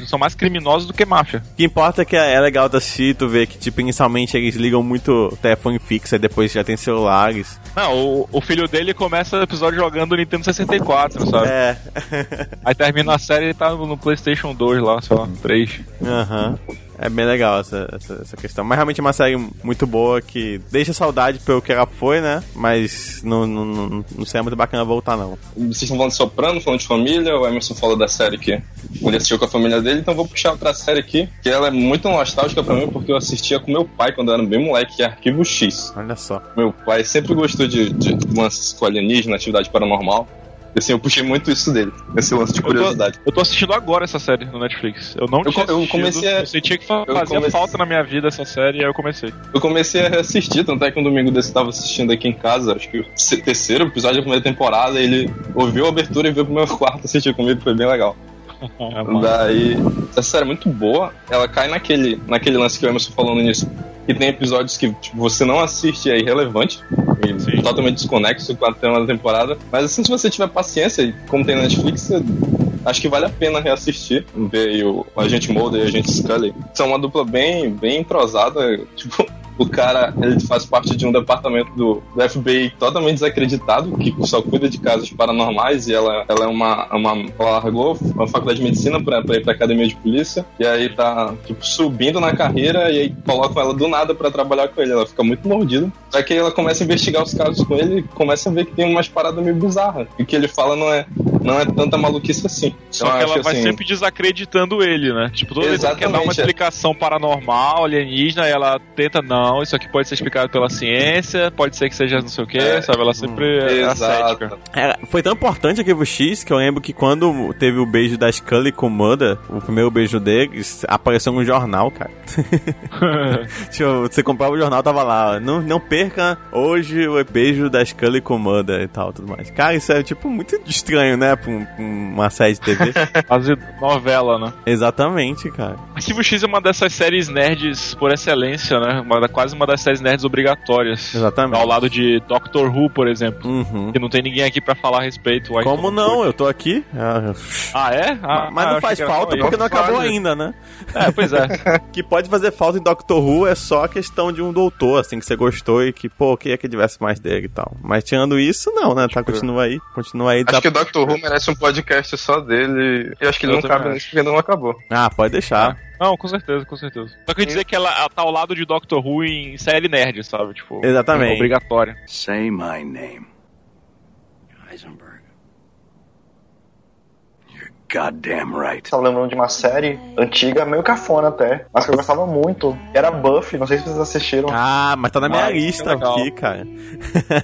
são mais criminosos do que máfia. O que importa é que é legal da assistir, tu ver que, tipo, inicialmente eles ligam muito telefone fixo, aí depois já tem celulares. Não, o, o filho dele começa o episódio jogando Nintendo 64, sabe? É. Aí termina a série e tá no, no PlayStation 2 lá, sei lá, 3. Aham. É bem legal essa, essa, essa questão. Mas realmente é uma série muito boa que deixa saudade pelo que ela foi, né? Mas não, não, não, não seria muito bacana voltar, não. Vocês estão falando de Soprano, falando de família, o Emerson falou da série que ele assistiu com a família dele, então vou puxar outra série aqui, que ela é muito nostálgica pra mim, porque eu assistia com meu pai quando eu era bem moleque, que é Arquivo X. Olha só. Meu pai sempre gostou de, de lances com alienígena, atividade paranormal. Assim, eu puxei muito isso dele, esse lance de curiosidade. Eu tô assistindo agora essa série no Netflix. Eu não Eu tinha eu comecei a- Eu sentia que fa- eu fazia comecei- falta na minha vida essa série, e aí eu comecei. Eu comecei a reassistir, tanto é que um domingo desse eu tava assistindo aqui em casa, acho que o terceiro episódio da primeira temporada, ele ouviu a abertura e veio pro meu [laughs] quarto assistir comigo, foi bem legal. [laughs] Daí, essa série é muito boa, ela cai naquele, naquele lance que o Emerson falou no início, que tem episódios que tipo, você não assiste é irrelevante, e Sim. totalmente desconexo com a tema da temporada, mas assim, se você tiver paciência, e como tem na Netflix, você acho que vale a pena reassistir, ver o Agente Mulder e o Agente Scully. São uma dupla bem, bem entrosada, [laughs] tipo, o cara ele faz parte de um departamento do, do FBI totalmente desacreditado, que só cuida de casos paranormais, e ela, ela é uma, uma. Ela largou a faculdade de medicina pra, pra ir pra academia de polícia, e aí tá, tipo, subindo na carreira, e aí colocam ela do nada pra trabalhar com ele. Ela fica muito mordida. Só que aí ela começa a investigar os casos com ele e começa a ver que tem umas paradas meio bizarras. E o que ele fala não é, não é tanta maluquice assim. Só Então, que ela vai assim, sempre desacreditando ele, né? Tipo, toda vez que ela quer dar uma é. explicação paranormal, alienígena, ela tenta, não, isso aqui pode ser explicado pela ciência, pode ser que seja não sei o que, É. sabe? Ela sempre é ascética. Exato. Era- foi tão importante aquele X que eu lembro que quando teve o beijo da Scully com o Mother, o primeiro beijo deles, apareceu no jornal, cara. [laughs] tipo, você comprava o jornal, tava lá, não, não perca hoje o beijo da Scully com o Mother e tal, tudo mais. Cara, isso é tipo muito estranho, né, pra, um- pra uma série de TV. [laughs] Fazer novela, né? Exatamente, cara. Arquivo X é uma dessas séries nerds por excelência, né? Uma, da- quase uma das séries nerds obrigatórias. Exatamente. Ao lado de Doctor Who, por exemplo. Uhum. Que não tem ninguém aqui pra falar a respeito. Aí Como mundo não? curte. Eu tô aqui. Ah, Ah, é? Ah, mas ah, não eu faz falta porque não acabou faz. ainda, né? É, pois é. [laughs] que pode fazer falta em Doctor Who é só a questão de um doutor, assim, que você gostou e que, pô, queria que tivesse mais dele e tal. Mas tirando isso, não, né? Tá, continua aí. Continua aí. Acho tá- que o Doctor Who merece um podcast só dele. E acho que ele Eu não cabe nisso porque não acabou. Ah, pode deixar. Não, com certeza, com certeza. Só que eu ia dizer que ela, ela tá ao lado de Doctor Who em série nerd, sabe? Tipo, Exatamente. obrigatória. Say my name. Heisenberg. You're goddamn right. Tava lembrando de uma série antiga, meio cafona até, mas que eu gostava muito. Era Buffy, não sei se vocês assistiram. Ah, mas tá na minha Ah, é lista aqui, cara.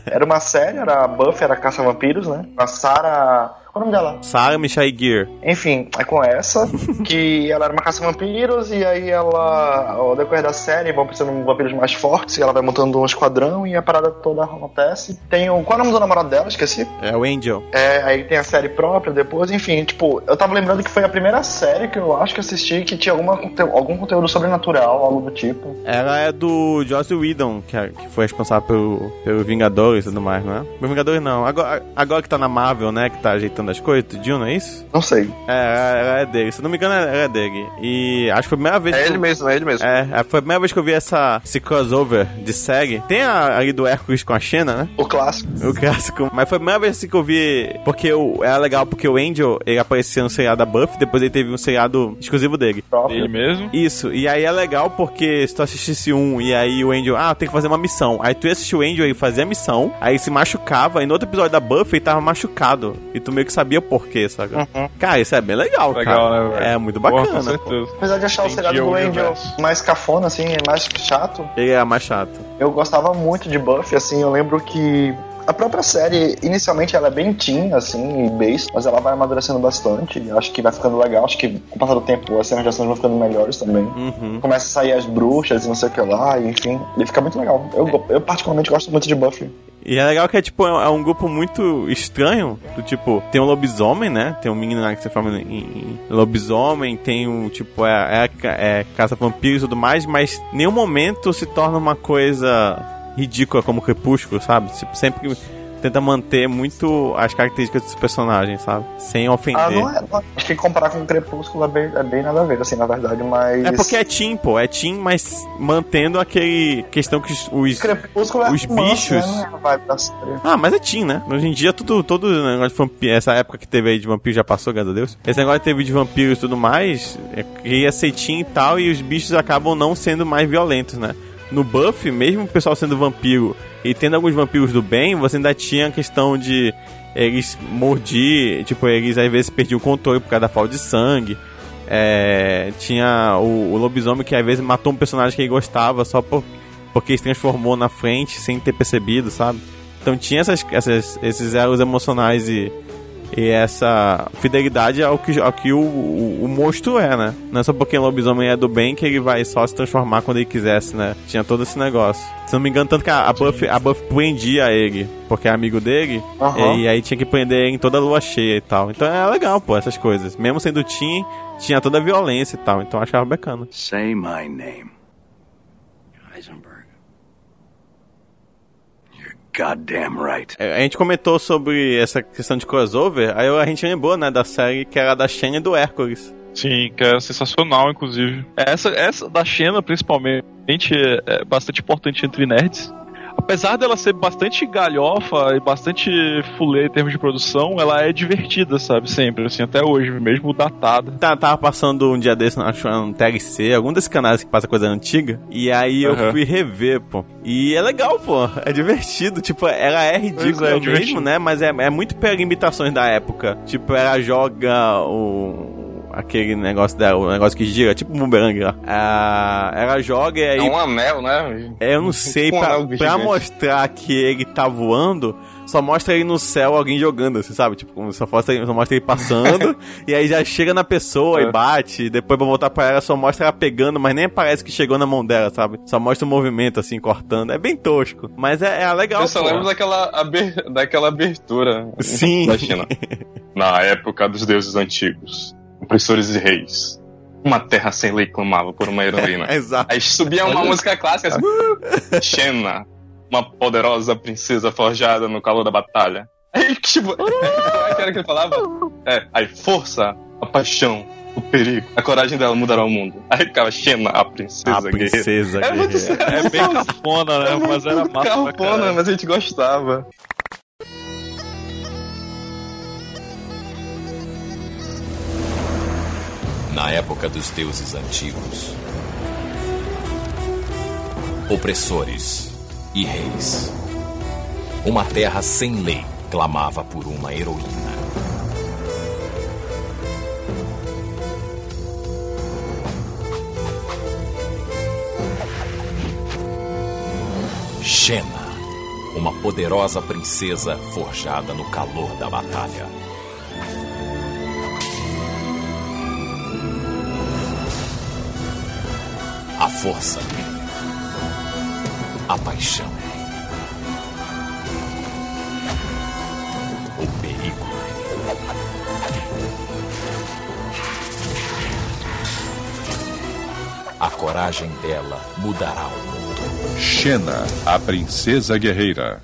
Era uma série, era Buffy, era caça-vampiros, né? A Sarah. Qual é o nome dela? Sarah Michelle Gear. Enfim, é com essa, [laughs] que ela era uma caça-vampiros, e aí ela, ao decorrer da série, vão precisando de vampiros mais fortes, e ela vai montando um esquadrão, e a parada toda acontece. Tem o. Qual é o nome do namorado dela? Esqueci. É o Angel. É, aí tem a série própria depois, enfim, tipo, eu tava lembrando que foi a primeira série que eu acho que assisti que tinha alguma, algum conteúdo sobrenatural, algo do tipo. Ela é do Joss Whedon, que, é- que foi responsável pelo, pelo Vingadores e tudo mais, não é? Vingadores não. Agora, agora que tá na Marvel, né? Que tá ajeitando as coisas, tu Jill, não é isso? Não sei. É, ela é dele. Se eu não me engano, ela é dele. E acho que foi a primeira vez É que ele eu- mesmo, é ele mesmo. É, é, foi a primeira vez que eu vi essa, esse crossover de série. Tem a, ali do Hércules com a Xena, né? O clássico. O clássico. Mas foi a primeira vez assim, que eu vi. Porque o, era legal porque o Angel ele aparecia no seriado da Buffy, depois ele teve um seriado exclusivo dele. próprio. Ele mesmo. Isso, e aí é legal porque se tu assistisse um e aí o Angel, ah, tem que fazer uma missão. Aí tu ia assistir o Angel e fazia a missão, aí ele se machucava, e no outro episódio da Buffy ele tava machucado. E tu meio que sabia por quê, sabe? Cara, isso é bem legal, Legal, cara. né, é muito Porra, bacana. com certeza. Apesar de achar o Entendi seriado do o Angel mais cafona, assim, mais chato, Ele é mais chato. eu gostava muito de Buffy, assim, eu lembro que a própria série, inicialmente, ela é bem teen, assim, e base, mas ela vai amadurecendo bastante, e acho que vai ficando legal, acho que com o passar do tempo as cenas de ação vão ficando melhores também. Uhum. Começa a sair as bruxas e não sei o que lá, e enfim, e fica muito legal. Eu, go- eu particularmente gosto muito de Buffy. E é legal que é tipo, é é um grupo muito estranho. Do tipo, tem um lobisomem, né? Tem um menino lá que se forma em, em lobisomem, tem um tipo, é, é, é caça-vampiros e tudo mais, mas nenhum momento se torna uma coisa ridícula como Crepúsculo, sabe? Tipo, sempre tenta manter muito as características dos personagens, sabe? Sem ofender. Ah, não é. não- acho que comparar com o Crepúsculo é bem, é bem nada a ver, assim, na verdade, mas. É porque é Team, pô. É Team, mas mantendo aquele questão que os- os... Crepúsculo é os romance, bichos- Né? É vibe da série. Ah, mas é Team, né? Hoje em dia, tudo, todo negócio de vampiro, essa época que teve aí de vampiro já passou, graças a Deus. Esse negócio que teve de vampiros e tudo mais, é, queria ser Team e tal, e os bichos acabam não sendo mais violentos, né? No Buff, mesmo o pessoal sendo vampiro e tendo alguns vampiros do bem, você ainda tinha a questão de eles mordir, tipo, eles às vezes perdiam o controle por causa da falta de sangue. É, tinha o, o lobisomem que às vezes matou um personagem que ele gostava só por, porque se transformou na frente sem ter percebido, sabe? Então tinha essas, essas, esses elos emocionais e, e essa fidelidade ao que, ao que o, o, o monstro é, né? Não é só porque o lobisomem é do bem que ele vai só se transformar quando ele quisesse, né? Tinha todo esse negócio. Se não me engano, tanto que a, a Buffy, a Buffy prendia ele, porque é amigo dele, Aham. e aí tinha que prender ele em toda a lua cheia e tal. Então é legal, pô, essas coisas. Mesmo sendo teen, tinha toda a violência e tal. Então eu achava bacana. Say my name. Heisenberg. Goddamn right. É, A gente comentou sobre essa questão de crossover, aí a gente lembrou, né, da série que era da Xena e do Hércules. Sim, que é sensacional, inclusive. Essa, essa da Xena, principalmente, é bastante importante entre nerds. Apesar dela ser bastante galhofa e bastante fulê em termos de produção, ela é divertida, sabe? Sempre, assim, até hoje, mesmo datada. Tá, tava passando um dia desse, acho no TLC, algum desses canais que passa coisa antiga. E aí eu Aham. fui rever, pô. E é legal, pô. É divertido. Tipo, ela é ridícula Pois é, mesmo, né? Mas é, é muito pega imitações da época. Tipo, ela joga o. Aquele negócio dela, o negócio que gira, tipo um boomerang lá. Ah, ela joga e aí. É um anel, né? É, eu não [laughs] sei, um pra, pra mostrar que ele tá voando, só mostra ele no céu, alguém jogando, assim, sabe? Tipo, só mostra, só mostra ele passando, [laughs] e aí já chega na pessoa É. e bate, e depois pra voltar pra ela, só mostra ela pegando, mas nem parece que chegou na mão dela, sabe? Só mostra o movimento, assim, cortando. É bem tosco, mas é, é legal, Eu só pô. lembro daquela, aber- daquela abertura Sim. da China. [laughs] Na época dos deuses antigos, opressores e reis, uma terra sem lei clamava por uma heroína. [laughs] Exato. Aí subia uma música clássica assim, "Uh, Xena, uma poderosa princesa forjada no calor da batalha. Aí, tipo, [laughs] como é que era que ele falava? É, aí, força, a paixão, o perigo, a coragem dela mudará o mundo. Aí ficava Xena, a princesa, A guerreira. princesa É muito guerreira. sério. É bem [laughs] cafona, né? Mas era massa Cafona, mas a gente gostava. Na época dos deuses antigos, opressores e reis, uma terra sem lei clamava por uma heroína. Xena, uma poderosa princesa forjada no calor da batalha. Força. A paixão. O perigo. A coragem dela mudará o mundo. Xena, a princesa guerreira.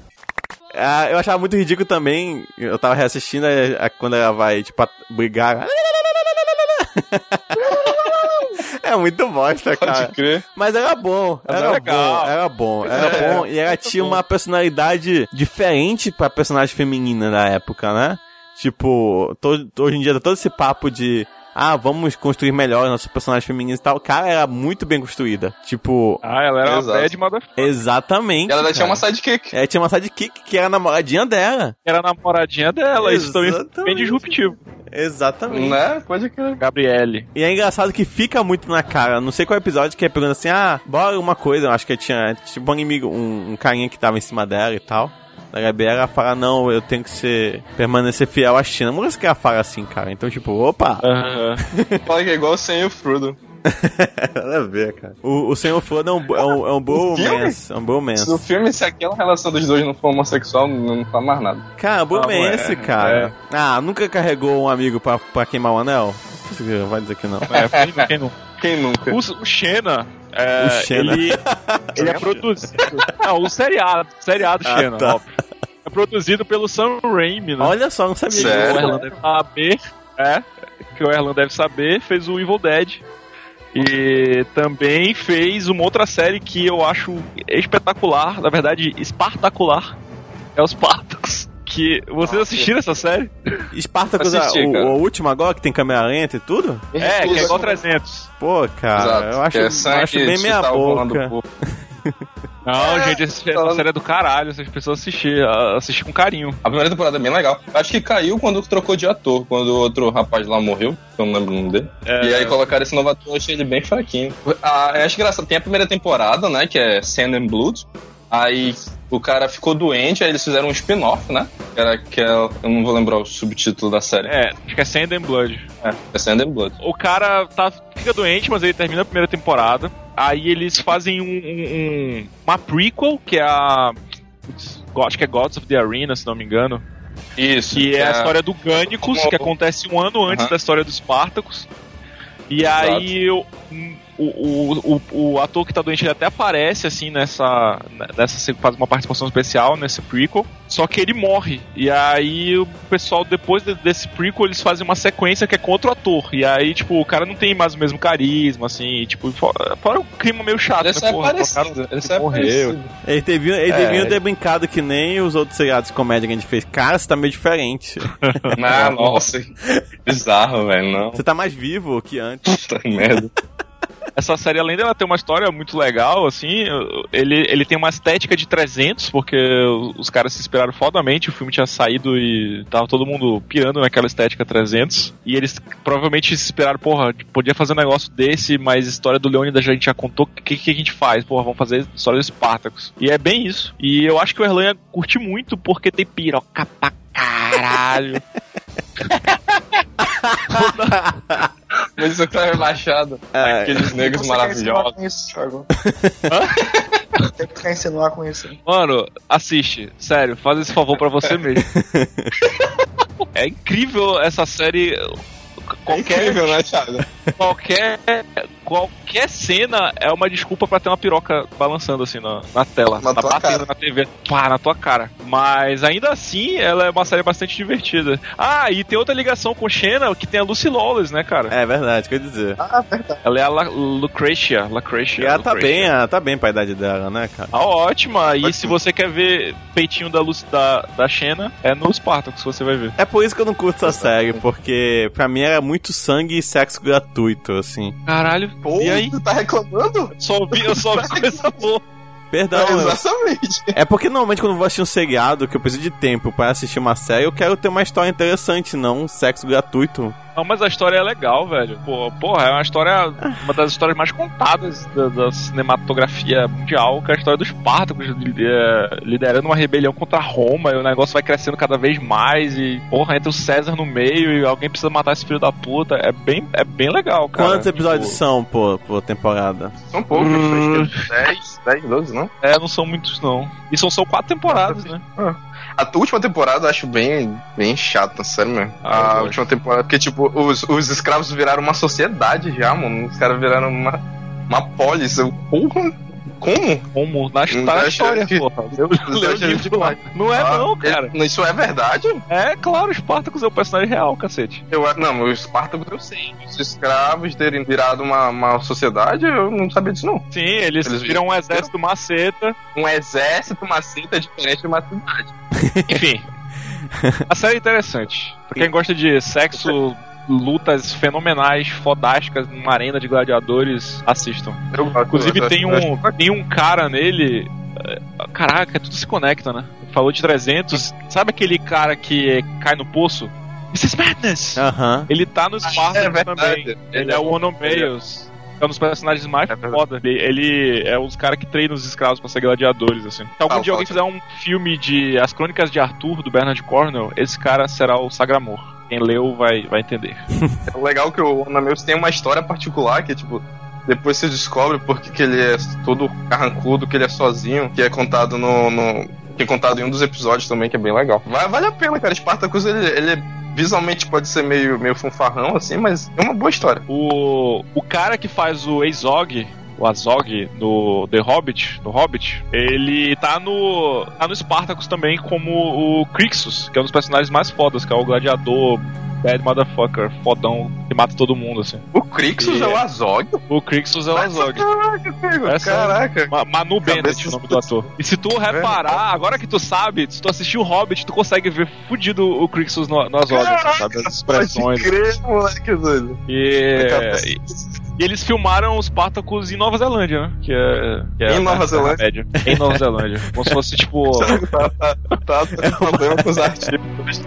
Ah, eu achava muito ridículo também. Eu tava reassistindo é, é, quando ela vai, tipo, a- brigar. [laughs] [laughs] É muito bosta, cara. Pode crer. Mas era bom, Mas era legal. bom, era bom, [laughs] era É, bom. E ela tinha uma personalidade diferente pra personagem feminina da época, né? Tipo, hoje em dia todo esse papo de ah, vamos construir melhor nossos personagens femininos e tal. Cara, era muito bem construída. Tipo, Ah, ela era uma Exato. bad motherfucker. exatamente. E ela ainda tinha uma cara. sidekick. É, tinha uma sidekick que era a namoradinha dela. Era a namoradinha dela. Isso também foi bem Exatamente. disruptivo. Exatamente. Né? Pode crer. Gabriele. E é engraçado que fica muito na cara. Não sei qual episódio que é pegando assim, ah, bora uma coisa. Eu acho que tinha tipo um inimigo, um, um carinha que tava em cima dela e tal. Da Gabi ela fala, não, eu tenho que ser. permanecer fiel à China. Música que ela fala assim, cara. Então, tipo, opa! Aham. Fala que é igual sem o Frodo. [laughs] Nada a ver, cara. O, o Senhor Frodo é um, é um, é um bromance. É um Se bromance. no filme, se aquela relação dos dois não for homossexual, não, não fala mais nada. Cara, bromance, é, cara. Ah, nunca carregou um amigo pra, pra queimar o anel? Vai dizer que não. É, quem, quem não? Quem nunca? O, o Xena. É, O Xena. Ele, [laughs] ele é produzido. Não, o seriado. O seriado Ah, Xena, tá. óbvio. É produzido pelo Sam Raimi, né? Olha só, não sabia que Sério? o Erlan deve saber. É, que o Erlan deve saber, fez o Evil Dead. E também fez uma outra série que eu acho espetacular, na verdade, espartacular. É os Spartacus. Que vocês assistiram essa série? Spartacus, Assisti, o, o último agora, que tem câmera lenta e tudo? É, que é igual 300. Pô, cara, Exato, eu acho, que é eu sangue acho bem meia boca. [laughs] Não, gente, essa, falando- série é do caralho, essas pessoas assistir, assistir com carinho. A primeira temporada é bem legal. Acho que caiu quando trocou de ator, quando o outro rapaz lá morreu, que eu não lembro o nome dele. É. E aí colocaram esse novo ator, eu achei ele bem fraquinho. Ah, eu acho engraçado, tem a primeira temporada, né, que é Sand and Blood. Aí o cara ficou doente, aí eles fizeram um spin-off, né? Que era que é, eu não vou lembrar o subtítulo da série. É, acho que é Sand and Blood. É, é Sand and Blood. O cara tá, fica doente, mas ele termina a primeira temporada. Aí eles fazem um, um- um- uma prequel, que é a. Acho que é Gods of the Arena, se não me engano. Isso. Que é a história do Gânicos, que acontece um ano antes Aham. da história dos Spartacus. E aí, eu- o, o, o, o ator que tá doente ele até aparece, assim, nessa. nessa faz uma participação especial nesse prequel. Só que ele morre. E aí o pessoal, depois de- desse prequel, eles fazem uma sequência que é com outro ator. E aí, tipo, o cara não tem mais o mesmo carisma, assim, e, tipo, fora, fora o clima meio chato, né? é Porra, parecido. o cara Esse é morreu. Ele devia, ele É. devia ter brincado que nem os outros seriados de comédia que a gente fez. Cara, você tá meio diferente. [laughs] Ah, nossa, bizarro, velho. Não, Você tá mais vivo que antes. puta merda. Essa série, além dela ter uma história muito legal, assim, ele, ele tem uma estética de 300, porque os caras se inspiraram fodamente, o filme tinha saído e tava todo mundo pirando naquela estética 300, e eles provavelmente se inspiraram, porra, podia fazer um negócio desse, mas história do Leônidas a gente já contou, o que, que a gente faz? Porra, vamos fazer história dos Spartacus. E é bem isso. E eu acho que o Erlan ia curtir muito, porque tem piroca pra caralho. [laughs] Mas isso tá rebaixado. É. Aqueles negros maravilhosos. com isso, Thiago? O que insinuar com isso? Mano, assiste. Sério, faz esse favor pra você mesmo. [laughs] é incrível essa série. Qualquer, Incrível, né, Thiago? qualquer, qualquer cena é uma desculpa pra ter uma piroca balançando assim na, na tela. Na tá tua batendo cara. na TV. Pá, na tua cara. Mas ainda assim, ela é uma série bastante divertida. Ah, e tem outra ligação com Xena que tem a Lucy Lawless, né, cara? É verdade, quer dizer. Ah, verdade. Ela é a La Lucretia. E Lucretia. ela tá Lucretia. bem, ela tá bem pra idade dela, né, cara? Ah, ótima. E se você quer ver peitinho da luz da, da Xena, é no Spartacus, você vai ver. É por isso que eu não curto essa série, porque pra mim era muito sangue e sexo gratuito, assim. Caralho, E aí? tu tá reclamando? Só vi, eu só [laughs] vi coisa boa. Perdão, É, eu- exatamente. é porque normalmente quando eu vou assistir um seriado que eu preciso de tempo pra assistir uma série, eu quero ter uma história interessante, não um sexo gratuito. Não, mas a história é legal, velho. Pô, porra, é uma história. Uma das histórias mais contadas da, da cinematografia mundial, que é a história dos Spartacus eh, liderando uma rebelião contra Roma, e o negócio vai crescendo cada vez mais, e, porra, entra o César no meio e alguém precisa matar esse filho da puta. É bem, é bem legal, cara. Quantos episódios Tipo, são por, por temporada? São poucos, Hum. acho que 10, 10, 12, não? É, não são muitos, não. E são só quatro temporadas, né? A última temporada eu acho bem, bem chata, sério mesmo. Ah, A última temporada, porque, tipo, os, os escravos viraram uma sociedade já, mano. Os caras viraram uma, uma polis. Eu, Porra, como? Como? Na, tá na história, que- porra. O acha livro demais. lá. Não é, Ah, não, cara. ele- isso é verdade? É, claro, o Spartacus é o personagem real, cacete. Eu, não, os Espartacos eu sei. Os escravos terem virado uma, uma sociedade, eu não sabia disso, não. Sim, eles, Eles viram um viram? exército maceta. Um exército, uma cinta diferente de uma cidade. Enfim. [laughs] a série é interessante. Pra quem gosta de sexo, lutas fenomenais, fodásticas numa arena de gladiadores, assistam. Eu Inclusive eu tem acho- um, tem um cara nele. é, Caraca, tudo se conecta, né? Falou de 300. Sabe aquele cara que cai no poço? This is madness! Aham. Ele tá no Spartacus é também. Ele é o Onomeios. É um dos personagens mais É foda. Ele, ele é um dos caras que treina os escravos pra ser gladiadores, assim. Se algum Ah, dia alguém fizer um filme de As Crônicas de Arthur, do Bernard Cornwell, esse cara será o Sagramor. Quem leu vai, vai entender. [laughs] É legal que o Onameus tem uma história particular que, tipo, depois você descobre porque que ele é todo carrancudo, que ele é sozinho, que é contado no. no- que é contado em um dos episódios também, que é bem legal. Vai, vale a pena, cara. Spartacus, ele, ele visualmente pode ser meio, meio funfarrão, assim, mas é uma boa história. O, o cara que faz o Azog, o Azog no The Hobbit, no Hobbit, ele tá no tá no Spartacus também como o Crixus, que é um dos personagens mais fodas, que é o gladiador bad motherfucker, fodão, que mata todo mundo, assim. O Crixus E- é o Azog? O Crixus é o Azog. Caraca, Pego, Essa- caraca. Ma- Manu Bennett, Cabeça- o nome do ator. E se tu reparar, agora que tu sabe, se tu assistir o Hobbit, tu consegue ver fudido o Crixus no, no Azog, assim, sabe? As expressões. Pode crer, moleque doido. E, e, e eles filmaram os Spartacus em Nova Zelândia, né? Que é, que é Em Nova Zelândia? Terra-média. Em Nova Zelândia. Como se fosse tipo. [laughs] tá, tá, tá [laughs] tendo problema com os artigos.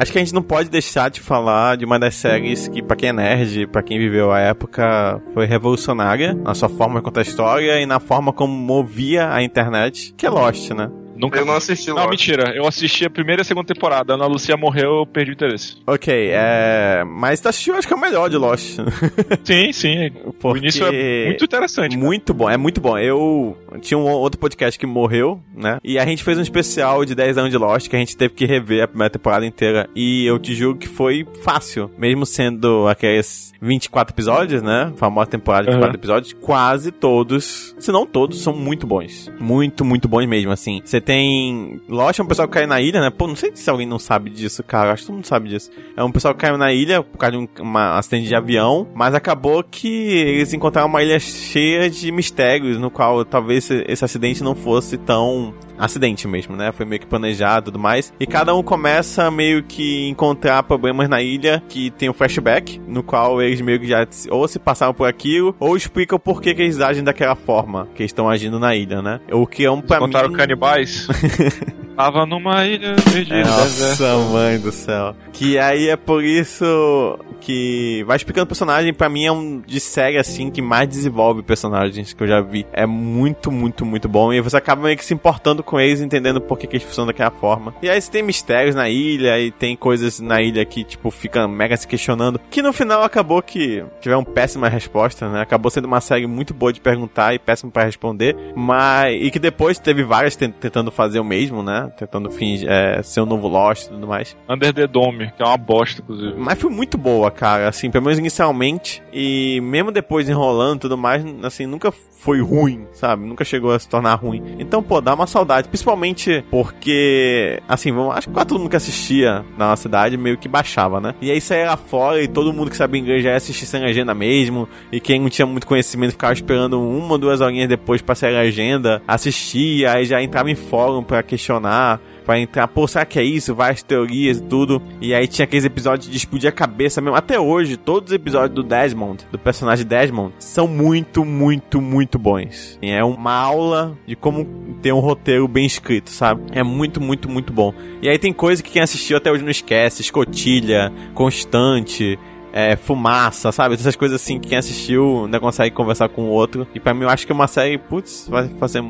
Acho que a gente não pode deixar de falar de uma das séries que, pra quem é nerd, pra quem viveu a época, foi revolucionária na sua forma de contar a história e na forma como movia a internet, que é Lost, né? Nunca Eu não assisti Não, Lost. mentira. Eu assisti a primeira e a segunda temporada. A Ana Lucia morreu, eu perdi o interesse. Ok, é. Mas tu assistiu, acho que é o melhor de Lost. [laughs] Sim, sim. O Porque início é muito interessante. cara. Muito bom, é muito bom. Eu tinha um outro podcast que morreu, né? E a gente fez um especial de 10 anos de Lost que a gente teve que rever a primeira temporada inteira. E eu te juro que foi fácil. Mesmo sendo aqueles 24 episódios, né? Famosa temporada de Uhum. 24 episódios, quase todos, se não todos, são muito bons. Muito, muito bons mesmo, assim. Você tem. Lost é um pessoal que cai na ilha, né? Pô, não sei se alguém não sabe disso, cara. Acho que todo mundo sabe disso. É um pessoal que caiu na ilha por causa de um uma acidente de avião, mas acabou que eles encontraram uma ilha cheia de mistérios, no qual talvez esse, acidente não fosse tão acidente mesmo, né? Foi meio que planejado e tudo mais. E cada um começa meio que encontrar problemas na ilha que tem um flashback, no qual eles meio que já ou se passaram por aquilo, ou explicam por que, que eles agem daquela forma que estão agindo na ilha, né? O que é um pra Contaram mim... canibais isso. [laughs] Tava numa ilha perdida. deserto. Nossa, mãe do céu. Que aí é por isso que vai explicando o personagem, pra mim é um de série assim que mais desenvolve personagens que eu já vi. É muito, muito, muito bom. E você acaba meio que se importando com eles, entendendo por que, que eles funcionam daquela forma. E aí você tem mistérios na ilha, e tem coisas na ilha que, tipo, fica mega se questionando. Que no final acabou que tiveram péssimas respostas, né? Acabou sendo uma série muito boa de perguntar e péssima pra responder. Mas. E que depois teve várias ten- tentando fazer o mesmo, né? Tentando fingir, é, ser um novo Lost e tudo mais. Under the Dome, que é uma bosta, inclusive. Mas foi muito boa, cara, assim, pelo menos inicialmente. E mesmo depois enrolando e tudo mais, assim, nunca foi ruim, sabe? Nunca chegou a se tornar ruim. Então, pô, dá uma saudade. Principalmente porque, assim, vamos, acho que quase todo mundo que assistia na nossa cidade meio que baixava, né? E aí saía lá fora e todo mundo que sabia inglês já ia assistir sem legenda mesmo. E quem não tinha muito conhecimento ficava esperando uma ou duas horinhas depois pra sair a legenda, assistia, aí já entrava em fórum pra questionar pra entrar, pô, será que é isso? Várias teorias e tudo. E aí tinha aqueles episódios de explodir a cabeça mesmo. Até hoje, todos os episódios do Desmond, do personagem Desmond, são muito, muito, muito bons. É uma aula de como ter um roteiro bem escrito, sabe? É muito, muito, muito bom. E aí tem coisa que quem assistiu até hoje não esquece: escotilha, constante. É, fumaça, sabe? Essas coisas assim que quem assistiu ainda consegue conversar com o outro. E pra mim eu acho que é uma série, putz, vai fazer.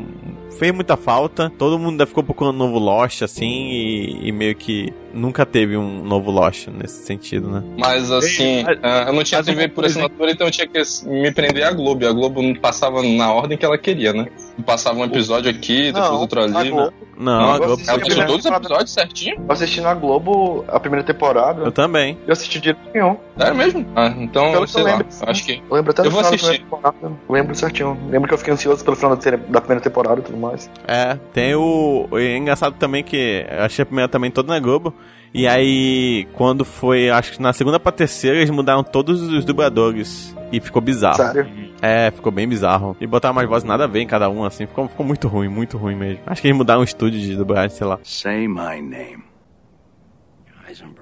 Fez muita falta. Todo mundo ainda ficou procurando um novo Lost, assim, e, e meio que nunca teve um novo Lost nesse sentido, né? Mas assim, ah, eu não tinha TV por assinatura, então eu tinha que me prender a Globo. E a Globo não passava na ordem que ela queria, né? Passava um episódio aqui, depois Não, outro ali. Né? Globo- Não, Não, a Globo. você- Ela passou tinha- todos os episódios certinho? Eu assisti na Globo a primeira temporada. Eu também. Eu assisti direitinho. É mesmo? Ah, então, Pelo sei eu lá. lembro, sim. Acho que. Eu lembro até do Eu vou final assistir. da primeira temporada. Lembro certinho. Lembro que eu fiquei ansioso pelo final da primeira temporada e tudo mais. É, tem o. É engraçado também que eu achei a primeira também toda na Globo. E aí, quando foi, acho que na segunda pra terceira, eles mudaram todos os dubladores. E ficou bizarro. Sério. É, ficou bem bizarro. E botaram mais vozes nada a ver em cada um, assim. Ficou, ficou muito ruim, muito ruim mesmo. Acho que eles mudaram o estúdio de dublagem, sei lá. Say my name. Heisenberg.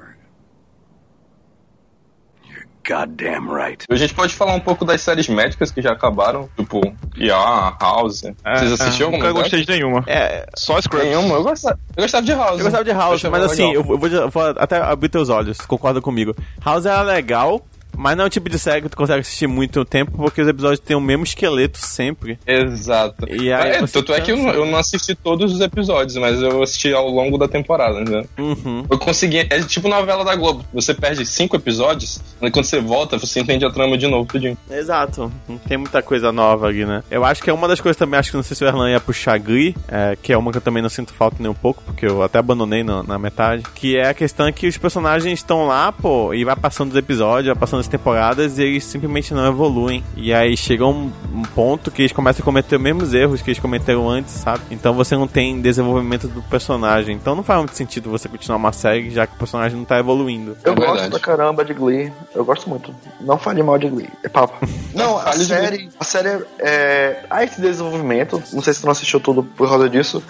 Goddamn right. A gente pode falar um pouco das séries médicas que já acabaram, tipo, ER, House. Vocês assistiam Nunca alguma gostei de nenhuma. É, Só Scrubs. Nenhuma, eu gostava, eu gostava de House. eu gostava de House, Eu mas assim, eu vou, eu vou até abrir teus olhos, concorda comigo. House era legal, mas não é o tipo de série que tu consegue assistir muito tempo, porque os episódios têm o mesmo esqueleto sempre. Exato. E aí é, tanto é que eu, não- eu não assisti todos os episódios, mas eu assisti ao longo da temporada, né? Uhum. Eu consegui. É tipo novela da Globo. Você perde cinco episódios, mas quando você volta, você entende a trama de novo, tudinho. Exato, não tem muita coisa nova ali, né? Eu acho que é uma das coisas também, acho que não sei se o Erlan ia puxar Glee, é, que é uma que eu também não sinto falta nem um pouco, porque eu até abandonei na, na metade, que é a questão que os personagens estão lá, pô, e vai passando os episódios, vai passando as temporadas, e eles simplesmente não evoluem. E aí chega um, um ponto que eles começam a cometer os mesmos erros que eles cometeram antes, sabe? Então você não tem desenvolvimento do personagem. Então não faz muito sentido você continuar uma série, já que o personagem não tá evoluindo. Eu É gosto verdade. pra caramba de Glee. Eu gosto muito. Não fale mal de Glee. É papo. [laughs] Não, a série. A série é. Há esse desenvolvimento. Não sei se tu não assistiu tudo por causa disso.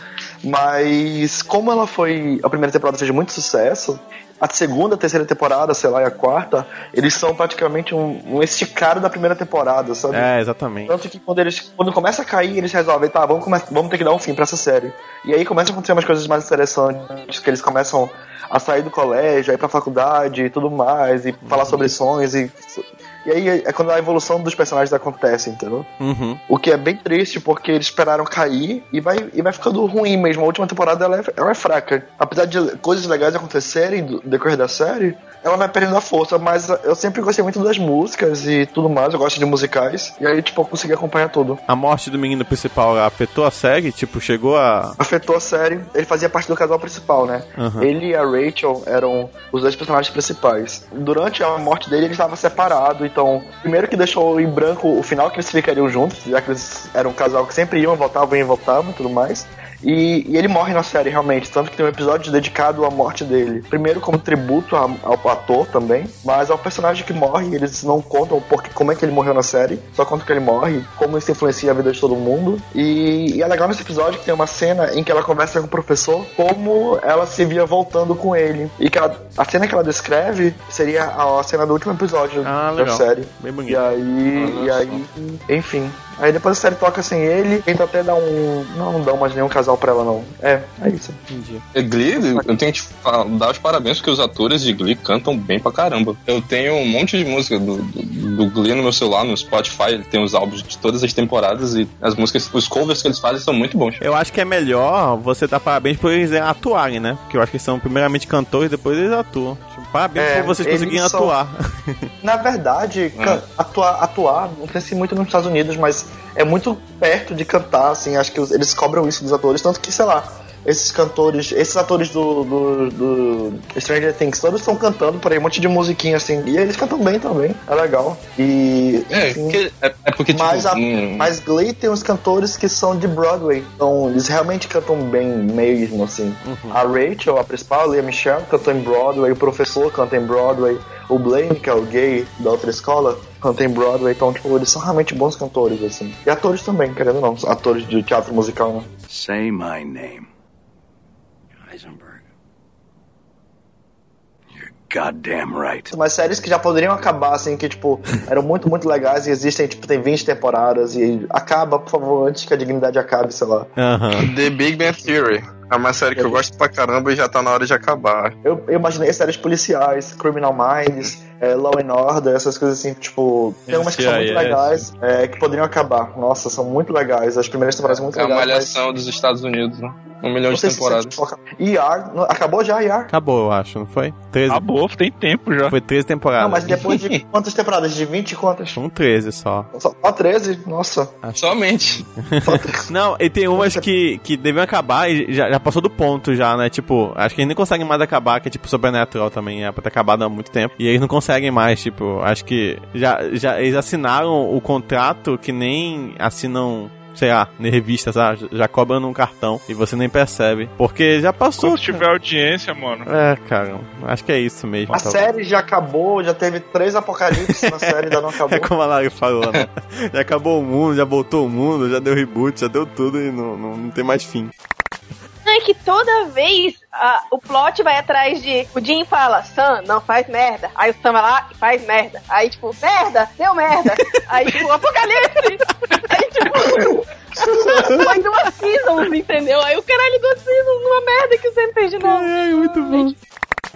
Mas como ela foi. A primeira temporada fez muito sucesso. A segunda, a terceira temporada, sei lá, e a quarta, eles são praticamente um, um esticado da primeira temporada, sabe? É, exatamente. Tanto que quando eles quando começa a cair, eles resolvem, tá, vamos, come- vamos ter que dar um fim pra essa série. E aí começam a acontecer umas coisas mais interessantes, que eles começam a sair do colégio, a ir pra faculdade e tudo mais, e falar sobre sonhos e. E aí é quando a evolução dos personagens acontece, entendeu? Uhum. O que é bem triste, porque eles esperaram cair e vai, e vai ficando ruim mesmo. A última temporada ela é, ela é fraca. Apesar de coisas legais acontecerem no decorrer da série, ela vai perdendo a força, mas eu sempre gostei muito das músicas e tudo mais, eu gosto de musicais, e aí, tipo, eu consegui acompanhar tudo. A morte do menino principal afetou a série? Tipo, chegou a. Afetou a série, ele fazia parte do casal principal, né? Uhum. Ele e a Rachel eram os dois personagens principais. Durante a morte dele, ele estava separado, então, primeiro que deixou em branco o final que eles ficariam juntos, já que eles eram um casal que sempre iam, voltavam, iam, voltavam e tudo mais. E, e, ele morre na série, realmente. Tanto que tem um episódio dedicado à morte dele. Primeiro, como tributo a, ao ator também, mas ao personagem que morre, eles não contam porque, como é que ele morreu na série, só contam que ele morre, como isso influencia a vida de todo mundo. E, e é legal nesse episódio que tem uma cena em que ela conversa com o professor como ela se via voltando com ele. E que ela, a cena que ela descreve seria a, a cena do último episódio Ah, da legal. série. Bem bonito. E aí, e aí, enfim. Aí depois a série toca sem ele, tenta até dar um. Não, não dão mais nenhum casal pra ela, não. É, é isso. Entendi. É, Glee, eu tenho que te dar os parabéns porque os atores de Glee cantam bem pra caramba. Eu tenho um monte de música do, do, do Glee no meu celular, no Spotify, ele tem os álbuns de todas as temporadas e as músicas, os covers que eles fazem são muito bons. Eu acho que é melhor você dar parabéns por eles atuarem, né? Porque eu acho que são primeiramente cantores, depois eles atuam. Tipo, parabéns É, por vocês conseguirem são- atuar. Na verdade, [laughs] can- atuar, atuar, não sei se muito nos Estados Unidos, mas é muito perto de cantar, assim, acho que eles cobram isso dos atores, tanto que, sei lá, esses cantores, esses atores do, do, do Stranger Things, todos estão cantando por aí, um monte de musiquinha, assim, e eles cantam bem também, é legal. E. É, enfim, porque, é, é porque tipo, mas, a, hum, mas Glee tem uns cantores que são de Broadway, então eles realmente cantam bem mesmo, assim. A Rachel, a principal, a Leah Michelle, cantou em Broadway, o professor canta em Broadway, o Blaine, que é o gay da outra escola, canta em Broadway, então, tipo, eles são realmente bons cantores, assim. E atores também, querendo ou não, atores de teatro musical, né? Say my name. Heisenberg. You're goddamn right. Mas séries que já poderiam acabar, assim, que, tipo, eram muito, muito legais e existem, tipo, tem 20 temporadas e acaba, por favor, antes que a dignidade acabe, sei lá. Aham. The Big Bang Theory. É uma série que eu gosto pra caramba e já tá na hora de acabar. Eu, eu imaginei séries policiais, Criminal Minds, é, Law and Order, essas coisas assim, tipo, tem umas que são muito NCIS. legais, é, que poderiam acabar. Nossa, são muito legais. As primeiras temporadas são muito É uma legais. malhação dos Estados Unidos, né? Um milhão mas de se temporadas. ER, não- acabou já ER? Acabou, eu acho, não foi? 13. Acabou, tem tempo já. Foi 13 temporadas. Não, mas depois de [laughs] quantas temporadas? De 20 quantas? São 13 só. Só, só 13? Nossa. Somente. Só [laughs] 13. Não, e tem umas que, que deviam acabar e já, já passou do ponto já, né? Tipo, acho que eles nem conseguem mais acabar, que é tipo Supernatural também, é pra ter acabado há muito tempo. E eles não conseguem mais, tipo, acho que já, já eles assinaram o contrato que nem assinam. Sei lá, na revista, sabe? Já cobram num cartão e você nem percebe. Porque já passou. Quando tiver audiência, mano. É, cara, acho que é isso mesmo. A tá- série já acabou, já teve três apocalipses na série, ainda não [laughs] acabou. É como a Lari falou, né? já acabou o mundo, já voltou o mundo, já deu reboot, já deu tudo e não, não, não tem mais fim. É que toda vez ah, o plot vai atrás de. O Jim fala, Sam, não faz merda. Aí o Sam vai lá e faz merda. Aí, tipo, merda, deu merda. [laughs] Aí, tipo, apocalipse. Aí, tipo. [laughs] Foi duas seasons, entendeu? Aí o caralho, duas seasons numa merda que você não fez de novo. Ai, muito bom.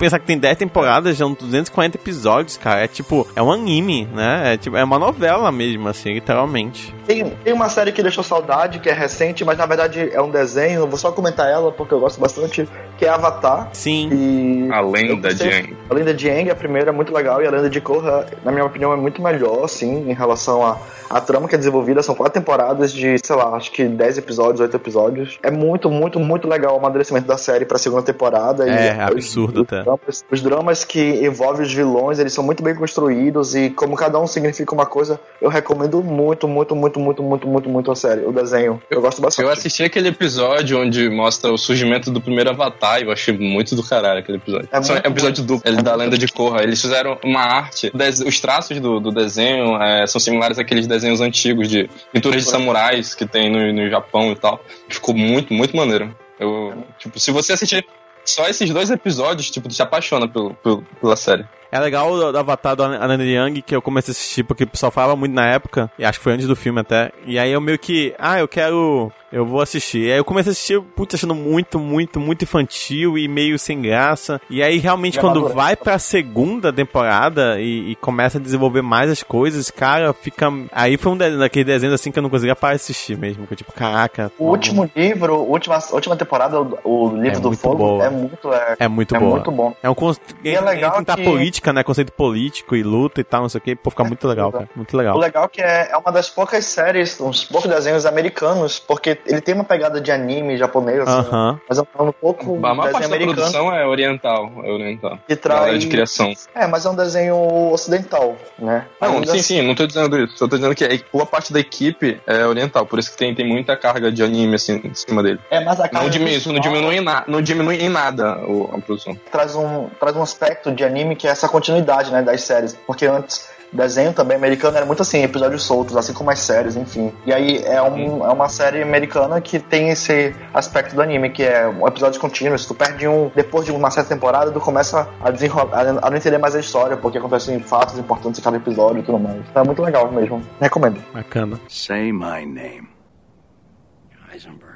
Pensar que tem 10 temporadas, já são 240 episódios, cara. É tipo, é um anime, né? É, tipo, é uma novela mesmo, assim, literalmente. Tem, tem uma série que deixou saudade, que é recente, mas na verdade é um desenho, eu vou só comentar ela porque eu gosto bastante, que é Avatar. Sim. E A lenda de Aang. A lenda de Aang, a primeira é muito legal, e a lenda de Korra, na minha opinião, é muito melhor, assim, em relação à a, trama que é desenvolvida. São quatro temporadas de, sei lá, acho que 10 episódios, 8 episódios. É muito, muito, muito legal o amadurecimento da série pra segunda temporada. É, e absurdo os, até. Os dramas, os dramas que envolvem os vilões, eles são muito bem construídos, e como cada um significa uma coisa, eu recomendo muito, muito, muito, muito, muito, muito, muito a série, o desenho. Eu gosto bastante. Eu assisti aquele episódio onde mostra o surgimento do primeiro Avatar e eu achei muito do caralho aquele episódio. É Só- É muito um episódio duplo, ele É da muito lenda de Korra. Eles fizeram uma arte, os traços do, do desenho é, são similares àqueles desenhos antigos de pinturas de samurais que tem no, no Japão e tal. Ficou muito, muito maneiro. Eu, tipo, se você assistir só esses dois episódios, tipo, tu se apaixona pelo, pelo- pela série. É legal o Avatar do Anand Young, que eu comecei a assistir porque o pessoal falava muito na época, e acho que foi antes do filme até. E aí eu meio que, ah, eu quero eu vou assistir. Aí eu comecei a assistir, putz, achando muito, muito, muito infantil e meio sem graça. E aí realmente E quando vai pra segunda temporada e, e começa a desenvolver mais as coisas, cara, fica. Aí foi um de- daquele desenho assim que eu não conseguia parar de assistir mesmo. Que eu, tipo, caraca. O último livro, a última, última temporada, o, livro É do fogo, boa. é muito. É, É muito é boa. muito bom. É um. E é legal tentar que- política, né? Conceito político e luta e tal, não sei o que. Pô, fica muito legal, cara. Muito legal. O legal é que é, é uma das poucas séries, uns poucos desenhos americanos, porque ele tem uma pegada de anime japonês, assim, Aham. mas é um pouco A maior desenho parte da produção é oriental. É oriental. Que traz... de criação. É, mas é um desenho ocidental, né? Não, Ainda sim, assim- sim, não tô dizendo isso. Só tô dizendo que a boa parte da equipe é oriental, por isso que tem, tem muita carga de anime assim em cima dele. É, mas a Não carga diminui, visual não diminui, em na, não diminui em nada o- a produção. traz um, traz um aspecto de anime que é essa continuidade, né, das séries. Porque antes, desenho também americano era muito assim, episódios soltos, assim como as séries, enfim. E aí é, um, é uma série americana que tem esse aspecto do anime, que é um episódio contínuo. Se tu perde um, depois de uma certa temporada, tu começa a desenrolar, a não entender mais a história, porque acontecem fatos importantes em cada episódio e tudo mais. Então é muito legal mesmo. Recomendo. Bacana. Say my name. Heisenberg.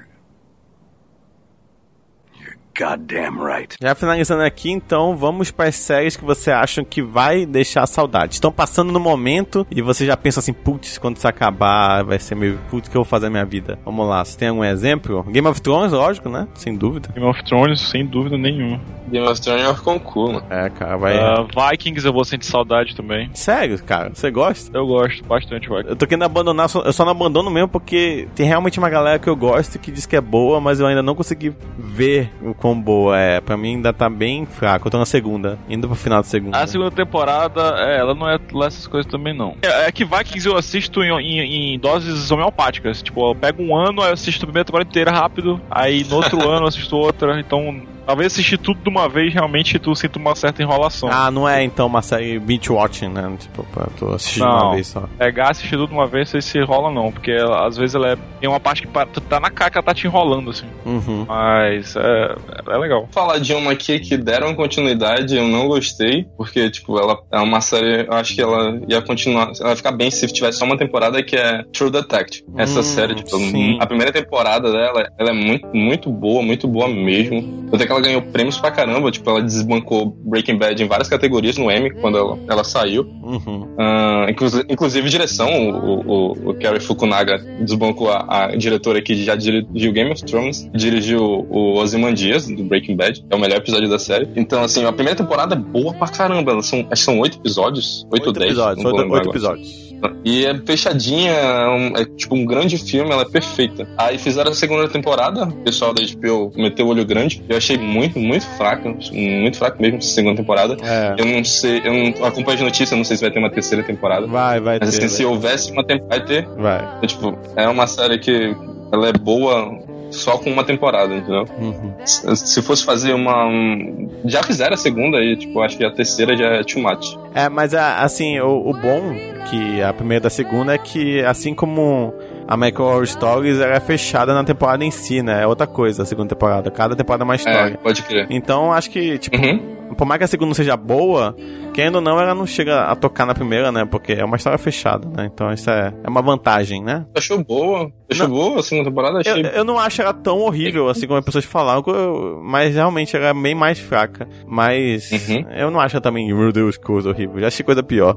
Goddamn right. Já finalizando aqui, então, vamos para as séries que você acha que vai deixar saudade. Estão passando no momento e você já pensa assim, putz, quando isso acabar, vai ser meio, putz, que eu vou fazer na minha vida? Vamos lá, você tem algum exemplo? Game of Thrones, lógico, né? Sem dúvida. Game of Thrones, sem dúvida nenhuma. Game of Thrones é um concurso, mano. É, cara, vai. Ah, Vikings eu vou sentir saudade também. Sério, cara, você gosta? Eu gosto bastante, Vikings. Eu tô querendo abandonar, eu só não abandono mesmo porque tem realmente uma galera que eu gosto que diz que é boa, mas eu ainda não consegui ver o quão boa é. Pra mim ainda tá bem fraco. Eu tô na segunda, indo pro final da segunda. A segunda temporada, é, ela não é lá essas coisas também, não. É, é que Vikings eu assisto em, em- em doses homeopáticas. Tipo, eu pego um ano, aí eu assisto a primeira temporada inteira rápido, aí no outro [laughs] ano eu assisto outra. Então, talvez assistir tudo de uma vez, realmente tu sinta uma certa enrolação. Ah, não é então uma série binge watching, né? Tipo, pra tu assistir de uma vez só. Pegar, assistir tudo de uma vez, aí se enrola não, porque às vezes ela é, tem uma parte que tu tá na cara que ela tá te enrolando, assim. Uhum. Mas é, é legal. Vou falar de uma aqui que deram continuidade, eu não gostei, porque, tipo, ela é uma série, eu acho que ela ia continuar, ela ia ficar bem se tivesse só uma temporada, que é True Detective. Essa Hum, série, tipo, sim. a primeira temporada dela, ela é muito, muito boa, muito boa mesmo. Até que ela ganhou prêmios pra caramba, tipo, ela desbancou Breaking Bad em várias categorias no Emmy, quando ela, ela saiu. Uhum. Ah, inclusive, inclusive direção, o, o, o Kerry Fukunaga desbancou a, a diretora que já dirigiu Game of Thrones, dirigiu o Ozymandias, do Breaking Bad, é o melhor episódio da série. Então, assim, a primeira temporada é boa pra caramba, elas são, acho que são oito episódios, oito ou dez. episódios, oito, oito episódios. E é fechadinha, é, um- é tipo um grande filme, ela é perfeita. Aí fizeram a segunda temporada, o pessoal da HBO meteu o olho grande. Eu achei muito, muito fraca, muito fraca mesmo essa segunda temporada. É. Eu não sei, eu não acompanho as notícias, não sei se vai ter uma terceira temporada. Vai, vai Mas ter. assim, se houvesse uma temporada, vai ter. Vai. É, tipo, é uma série que ela é boa só com uma temporada, entendeu? Uhum. Se se fosse fazer uma. um- Já fizeram a segunda e, tipo, acho que a terceira já é too much. É, mas assim, o, o bom que a primeira da segunda é que, assim como a American Horror Stories, ela é fechada na temporada em si, né? É outra coisa a segunda temporada. Cada temporada é uma É, história. pode crer. Então, acho que, tipo, Uhum. por mais que a segunda seja boa, querendo ou não, ela não chega a tocar na primeira, né? Porque é uma história fechada, né? Então, isso é, é uma vantagem, né? Achou boa? Achou boa a segunda temporada? Eu, Achei. eu não acho ela tão horrível assim como as pessoas falam, eu- mas realmente ela é bem mais fraca. Mas Uhum. eu não acho ela também, meu Deus, coisa horrível. Já achei coisa pior.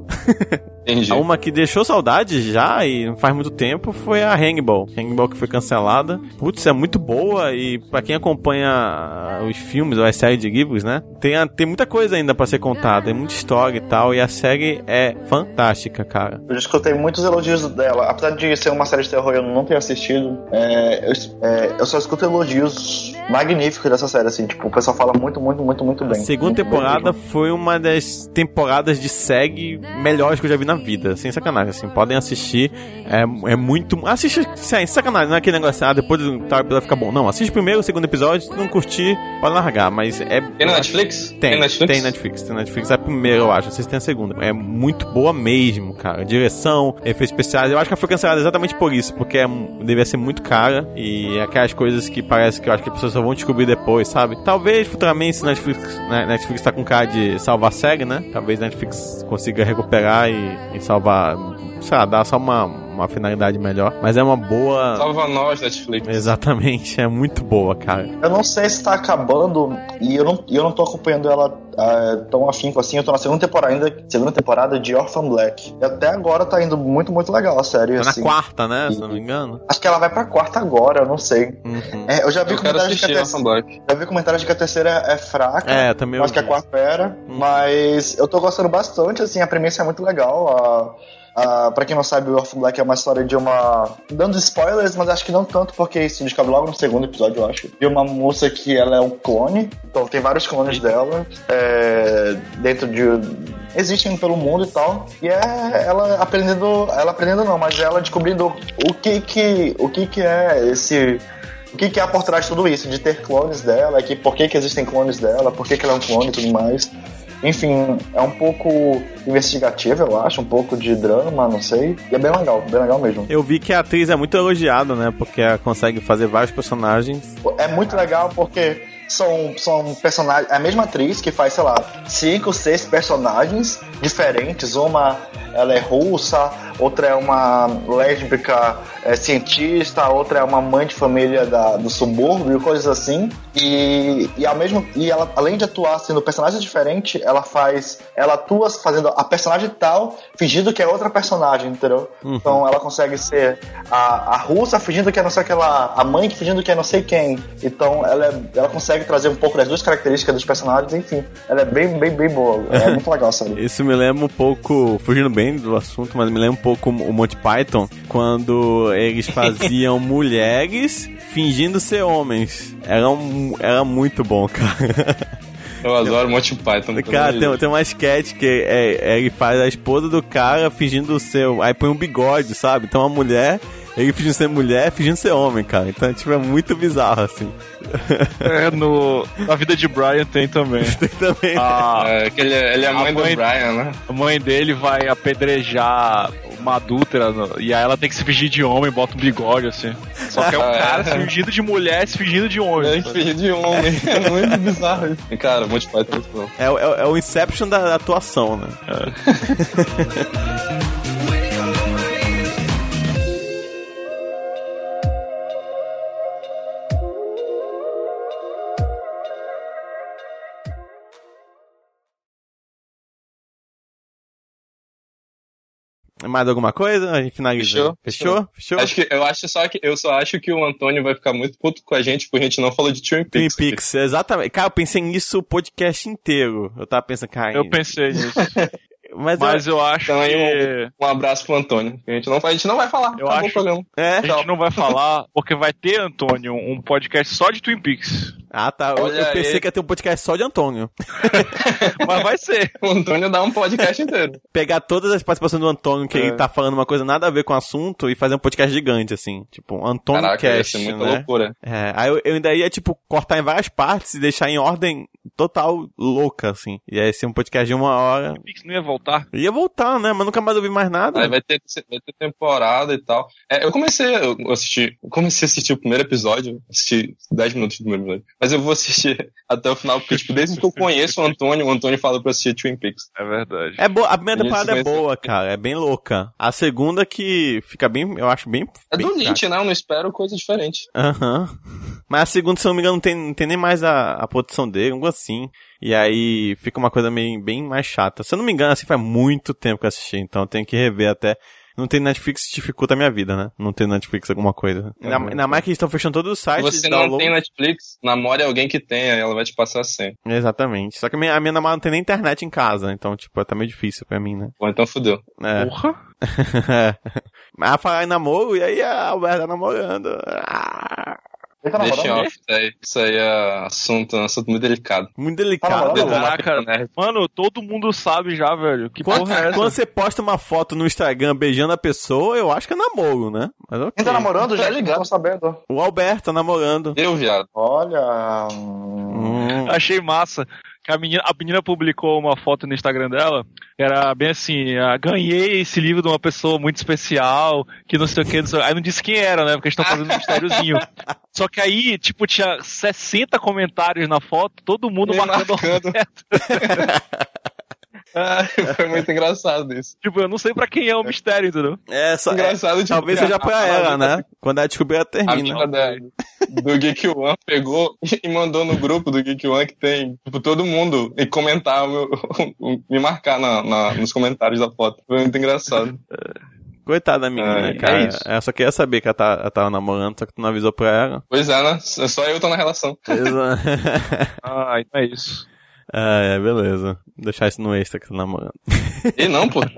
Entendi. [laughs] Uma que deixou saudade já e não faz muito tempo foi a Hannibal. Hannibal que foi cancelada. Putz, é muito boa e pra quem acompanha os filmes ou as séries de livros, né? Tem, a- tem muita coisa ainda pra ser contada, tem muita história e tal. E a série é fantástica, cara. Eu já escutei muitos elogios dela. Apesar de ser uma série de terror eu não ter assistido, é, eu, é, eu só escuto elogios magníficos dessa série, assim. Tipo, o pessoal fala muito, muito, muito, muito A bem. segunda Muito bem temporada mesmo. foi uma das temporadas de SEG melhores que eu já vi na vida. Sem sacanagem, assim. Podem assistir. É, é muito. Assiste sem sacanagem, não é aquele negócio, ah, depois do tal episódio fica bom. Não, assiste primeiro o segundo episódio, se não curtir, pode largar. Mas é. Tem na Netflix? Tem, Tem Netflix? tem Netflix. Tem Netflix. É a primeira, eu acho. Se tem a segunda. É muito boa mesmo, cara. Direção, efeitos especiais. Eu acho que ela foi cancelada exatamente por isso, porque é devia ser muito cara e aquelas coisas que parece que eu acho que as pessoas só vão descobrir depois, sabe? Talvez futuramente se Netflix, né, Netflix tá com cara de salvar a série, né? Talvez Netflix consiga recuperar e, e salvar, sei lá, dar só uma, uma finalidade melhor. Mas é uma boa. Salva nós, Netflix. Exatamente, é muito boa, cara. Eu não sei se tá acabando e eu não, e eu não tô acompanhando ela ah, tão afinco assim. Eu tô na segunda temporada ainda, segunda temporada de Orphan Black. E até agora tá indo muito, muito legal a série. Tá na assim. quarta, né? Se não me engano. Acho que ela vai pra quarta agora, eu não sei. Uhum. É, eu já vi Eu quero comentários de que a terceira, já vi comentários de que a terceira é fraca. É, também eu Acho que a quarta era. Mas eu tô gostando bastante, assim, a premissa é muito legal. A, a, pra quem não sabe, o Orphan Black é uma história de uma. Dando spoilers, mas acho que não tanto, porque isso descobre logo no segundo episódio, eu acho. De uma moça que ela é um clone. Então tem vários clones dela. é, dentro de. Existem pelo mundo e tal. E é ela aprendendo. Ela aprendendo não, mas ela descobrindo o que que. O que que é esse. O que, que há por trás de tudo isso? De ter clones dela, que, por que, que existem clones dela, por que, que ela é um clone e tudo mais. Enfim, é um pouco investigativo, eu acho, um pouco de drama, não sei. E é bem legal, bem legal mesmo. Eu vi que a atriz é muito elogiada, né? Porque ela consegue fazer vários personagens. É muito legal porque são, são personagens. A mesma atriz que faz, sei lá, cinco, seis personagens diferentes. Uma ela é russa, outra é uma lésbica é, cientista, outra é uma mãe de família da, do subúrbio, coisas assim. E, e, ao mesmo, e ela, além de atuar sendo personagem diferente, ela faz. Ela atua fazendo a personagem tal, fingindo que é outra personagem, entendeu? Então ela consegue ser a, a russa fingindo que é não sei aquela. A mãe fingindo que é não sei quem. Então ela, é- ela consegue trazer um pouco das duas características dos personagens, enfim. Ela é bem, bem, bem boa. É [laughs] muito legal série. Isso me lembra um pouco, fugindo bem do assunto, mas me lembra um pouco o Monty Python, quando eles [laughs] faziam mulheres fingindo ser homens. Era, um, era muito bom, cara. [laughs] Eu adoro Monty Python. Cara, tem, tem uma sketch que é, é- ele faz a esposa do cara fingindo ser. Aí põe um bigode, sabe? Então a mulher, ele fingindo ser mulher, fingindo ser homem, cara. Então, tipo, é muito bizarro, assim. É, no, na vida de Brian tem também. [laughs] Tem também. A, É, que ele, é- ele é a mãe, A mãe- do Brian, né? a mãe dele vai apedrejar uma adúltera no- e aí ela tem que se fingir de homem, bota um bigode assim. Só que é um Ah, [laughs] é. cara se fingindo de mulher, se fingindo de homem. É filho de homem. [laughs] É muito bizarro isso. Cara, Monty Python é muito bom. É, o- é, o- é o Inception da, da atuação, né? Mais alguma coisa? A gente finaliza. Fechou. Fechou? Fechou? Acho que, eu, acho só que, eu só acho que o Antônio vai ficar muito puto com a gente porque a gente não falou de Twin Twin Peaks. Peaks, exatamente. Cara, eu pensei nisso o podcast inteiro. Eu tava pensando, cara. Eu pensei nisso. [laughs] Mas, Mas eu acho Então aí que. Um abraço pro Antônio. A gente não, a gente não vai falar. Eu acho-. É. A gente não vai falar, porque vai ter, Antônio, um podcast só de Twin Peaks. Ah, tá. Eu, Olha eu pensei aí. que ia ter um podcast só de Antônio. [laughs] Mas vai ser. O Antônio dá um podcast inteiro. Pegar todas as participações do Antônio, que É. ele tá falando uma coisa nada a ver com o assunto, e fazer um podcast gigante, assim. Tipo, Antônio Caraca, ia Cast, ser muita né? loucura. É, aí eu, eu ainda ia, tipo, cortar em várias partes e deixar em ordem total louca, assim. E aí ser um podcast de uma hora. Twin Peaks não ia voltar. Ia voltar, né? Mas nunca mais ouvi mais nada. Aí vai ter, vai ter temporada e tal. É, eu comecei a assistir. Eu comecei a assistir o primeiro episódio, assisti 10 minutos do primeiro episódio. Mas eu vou assistir [laughs] até o final, porque, tipo, desde que eu conheço o Antônio, o Antônio fala pra eu assistir Twin Peaks. É verdade. É boa, a primeira temporada é boa, cara, é bem louca. A segunda que fica bem, eu acho bem. É bem do fraca. Lynch, né? Eu não espero coisa diferente. Aham. Mas a segunda, se eu não me engano, não tem, não tem nem mais a, a produção dele, algo assim. E aí fica uma coisa meio, bem mais chata. Se eu não me engano, assim, faz muito tempo que eu assisti, então eu tenho que rever até. Não tem Netflix dificulta a minha vida, né? Não tem Netflix alguma coisa. Ainda, Uhum. ainda mais que eles estão fechando todos os Se sites. você de não download. tem Netflix, namore alguém que tenha, ela vai te passar sem. Exatamente. Só que a minha, a minha namorada não tem nem internet em casa, então, tipo, tá meio difícil pra mim, né? Bom, então fudeu. É. Porra. Mas a falar em namoro, e aí a Alberta namorando. Ah, Ele tá Deixa off, isso aí, isso aí é assunto, um assunto muito delicado. muito delicado. Tá namorando? Caraca, né? mano, todo mundo sabe já, velho. Que Quando, porra é essa? quando você posta uma foto no Instagram beijando a pessoa, eu acho que é namoro, né? Mas ok. Quem tá namorando já ligado, sabendo. O Alberto tá namorando. Eu, viado. Olha. hum, Hum. Achei massa a menina, a menina publicou uma foto no Instagram dela, que era bem assim, ah, ganhei esse livro de uma pessoa muito especial, que não sei o que, não sei... aí não disse quem era, né, porque eles estão [laughs] fazendo um mistériozinho. Só que aí, tipo, tinha 60 comentários na foto, todo mundo Me marcando, marcando. [laughs] Ah, [laughs] foi muito [laughs] engraçado isso. Tipo, eu não sei pra quem é o mistério, entendeu? É, só, Engraçado, tipo, talvez seja pra a- a- ela, né? Quando ela descobrir, ela A termina. menina da, do Geek One pegou e mandou no grupo do Geek One que tem, tipo, todo mundo e comentar, o meu- [laughs] me marcar na, na- nos comentários da foto. Foi muito engraçado. Coitada da menina, É, cara. é isso. Ela só queria saber que ela, tá, ela tava namorando, só que tu não avisou pra ela. Pois é, né? Só eu tô na relação. Ah, então é isso. Ah, é, beleza. Vou deixar isso no extra que tá namorando. E não, pô. [laughs]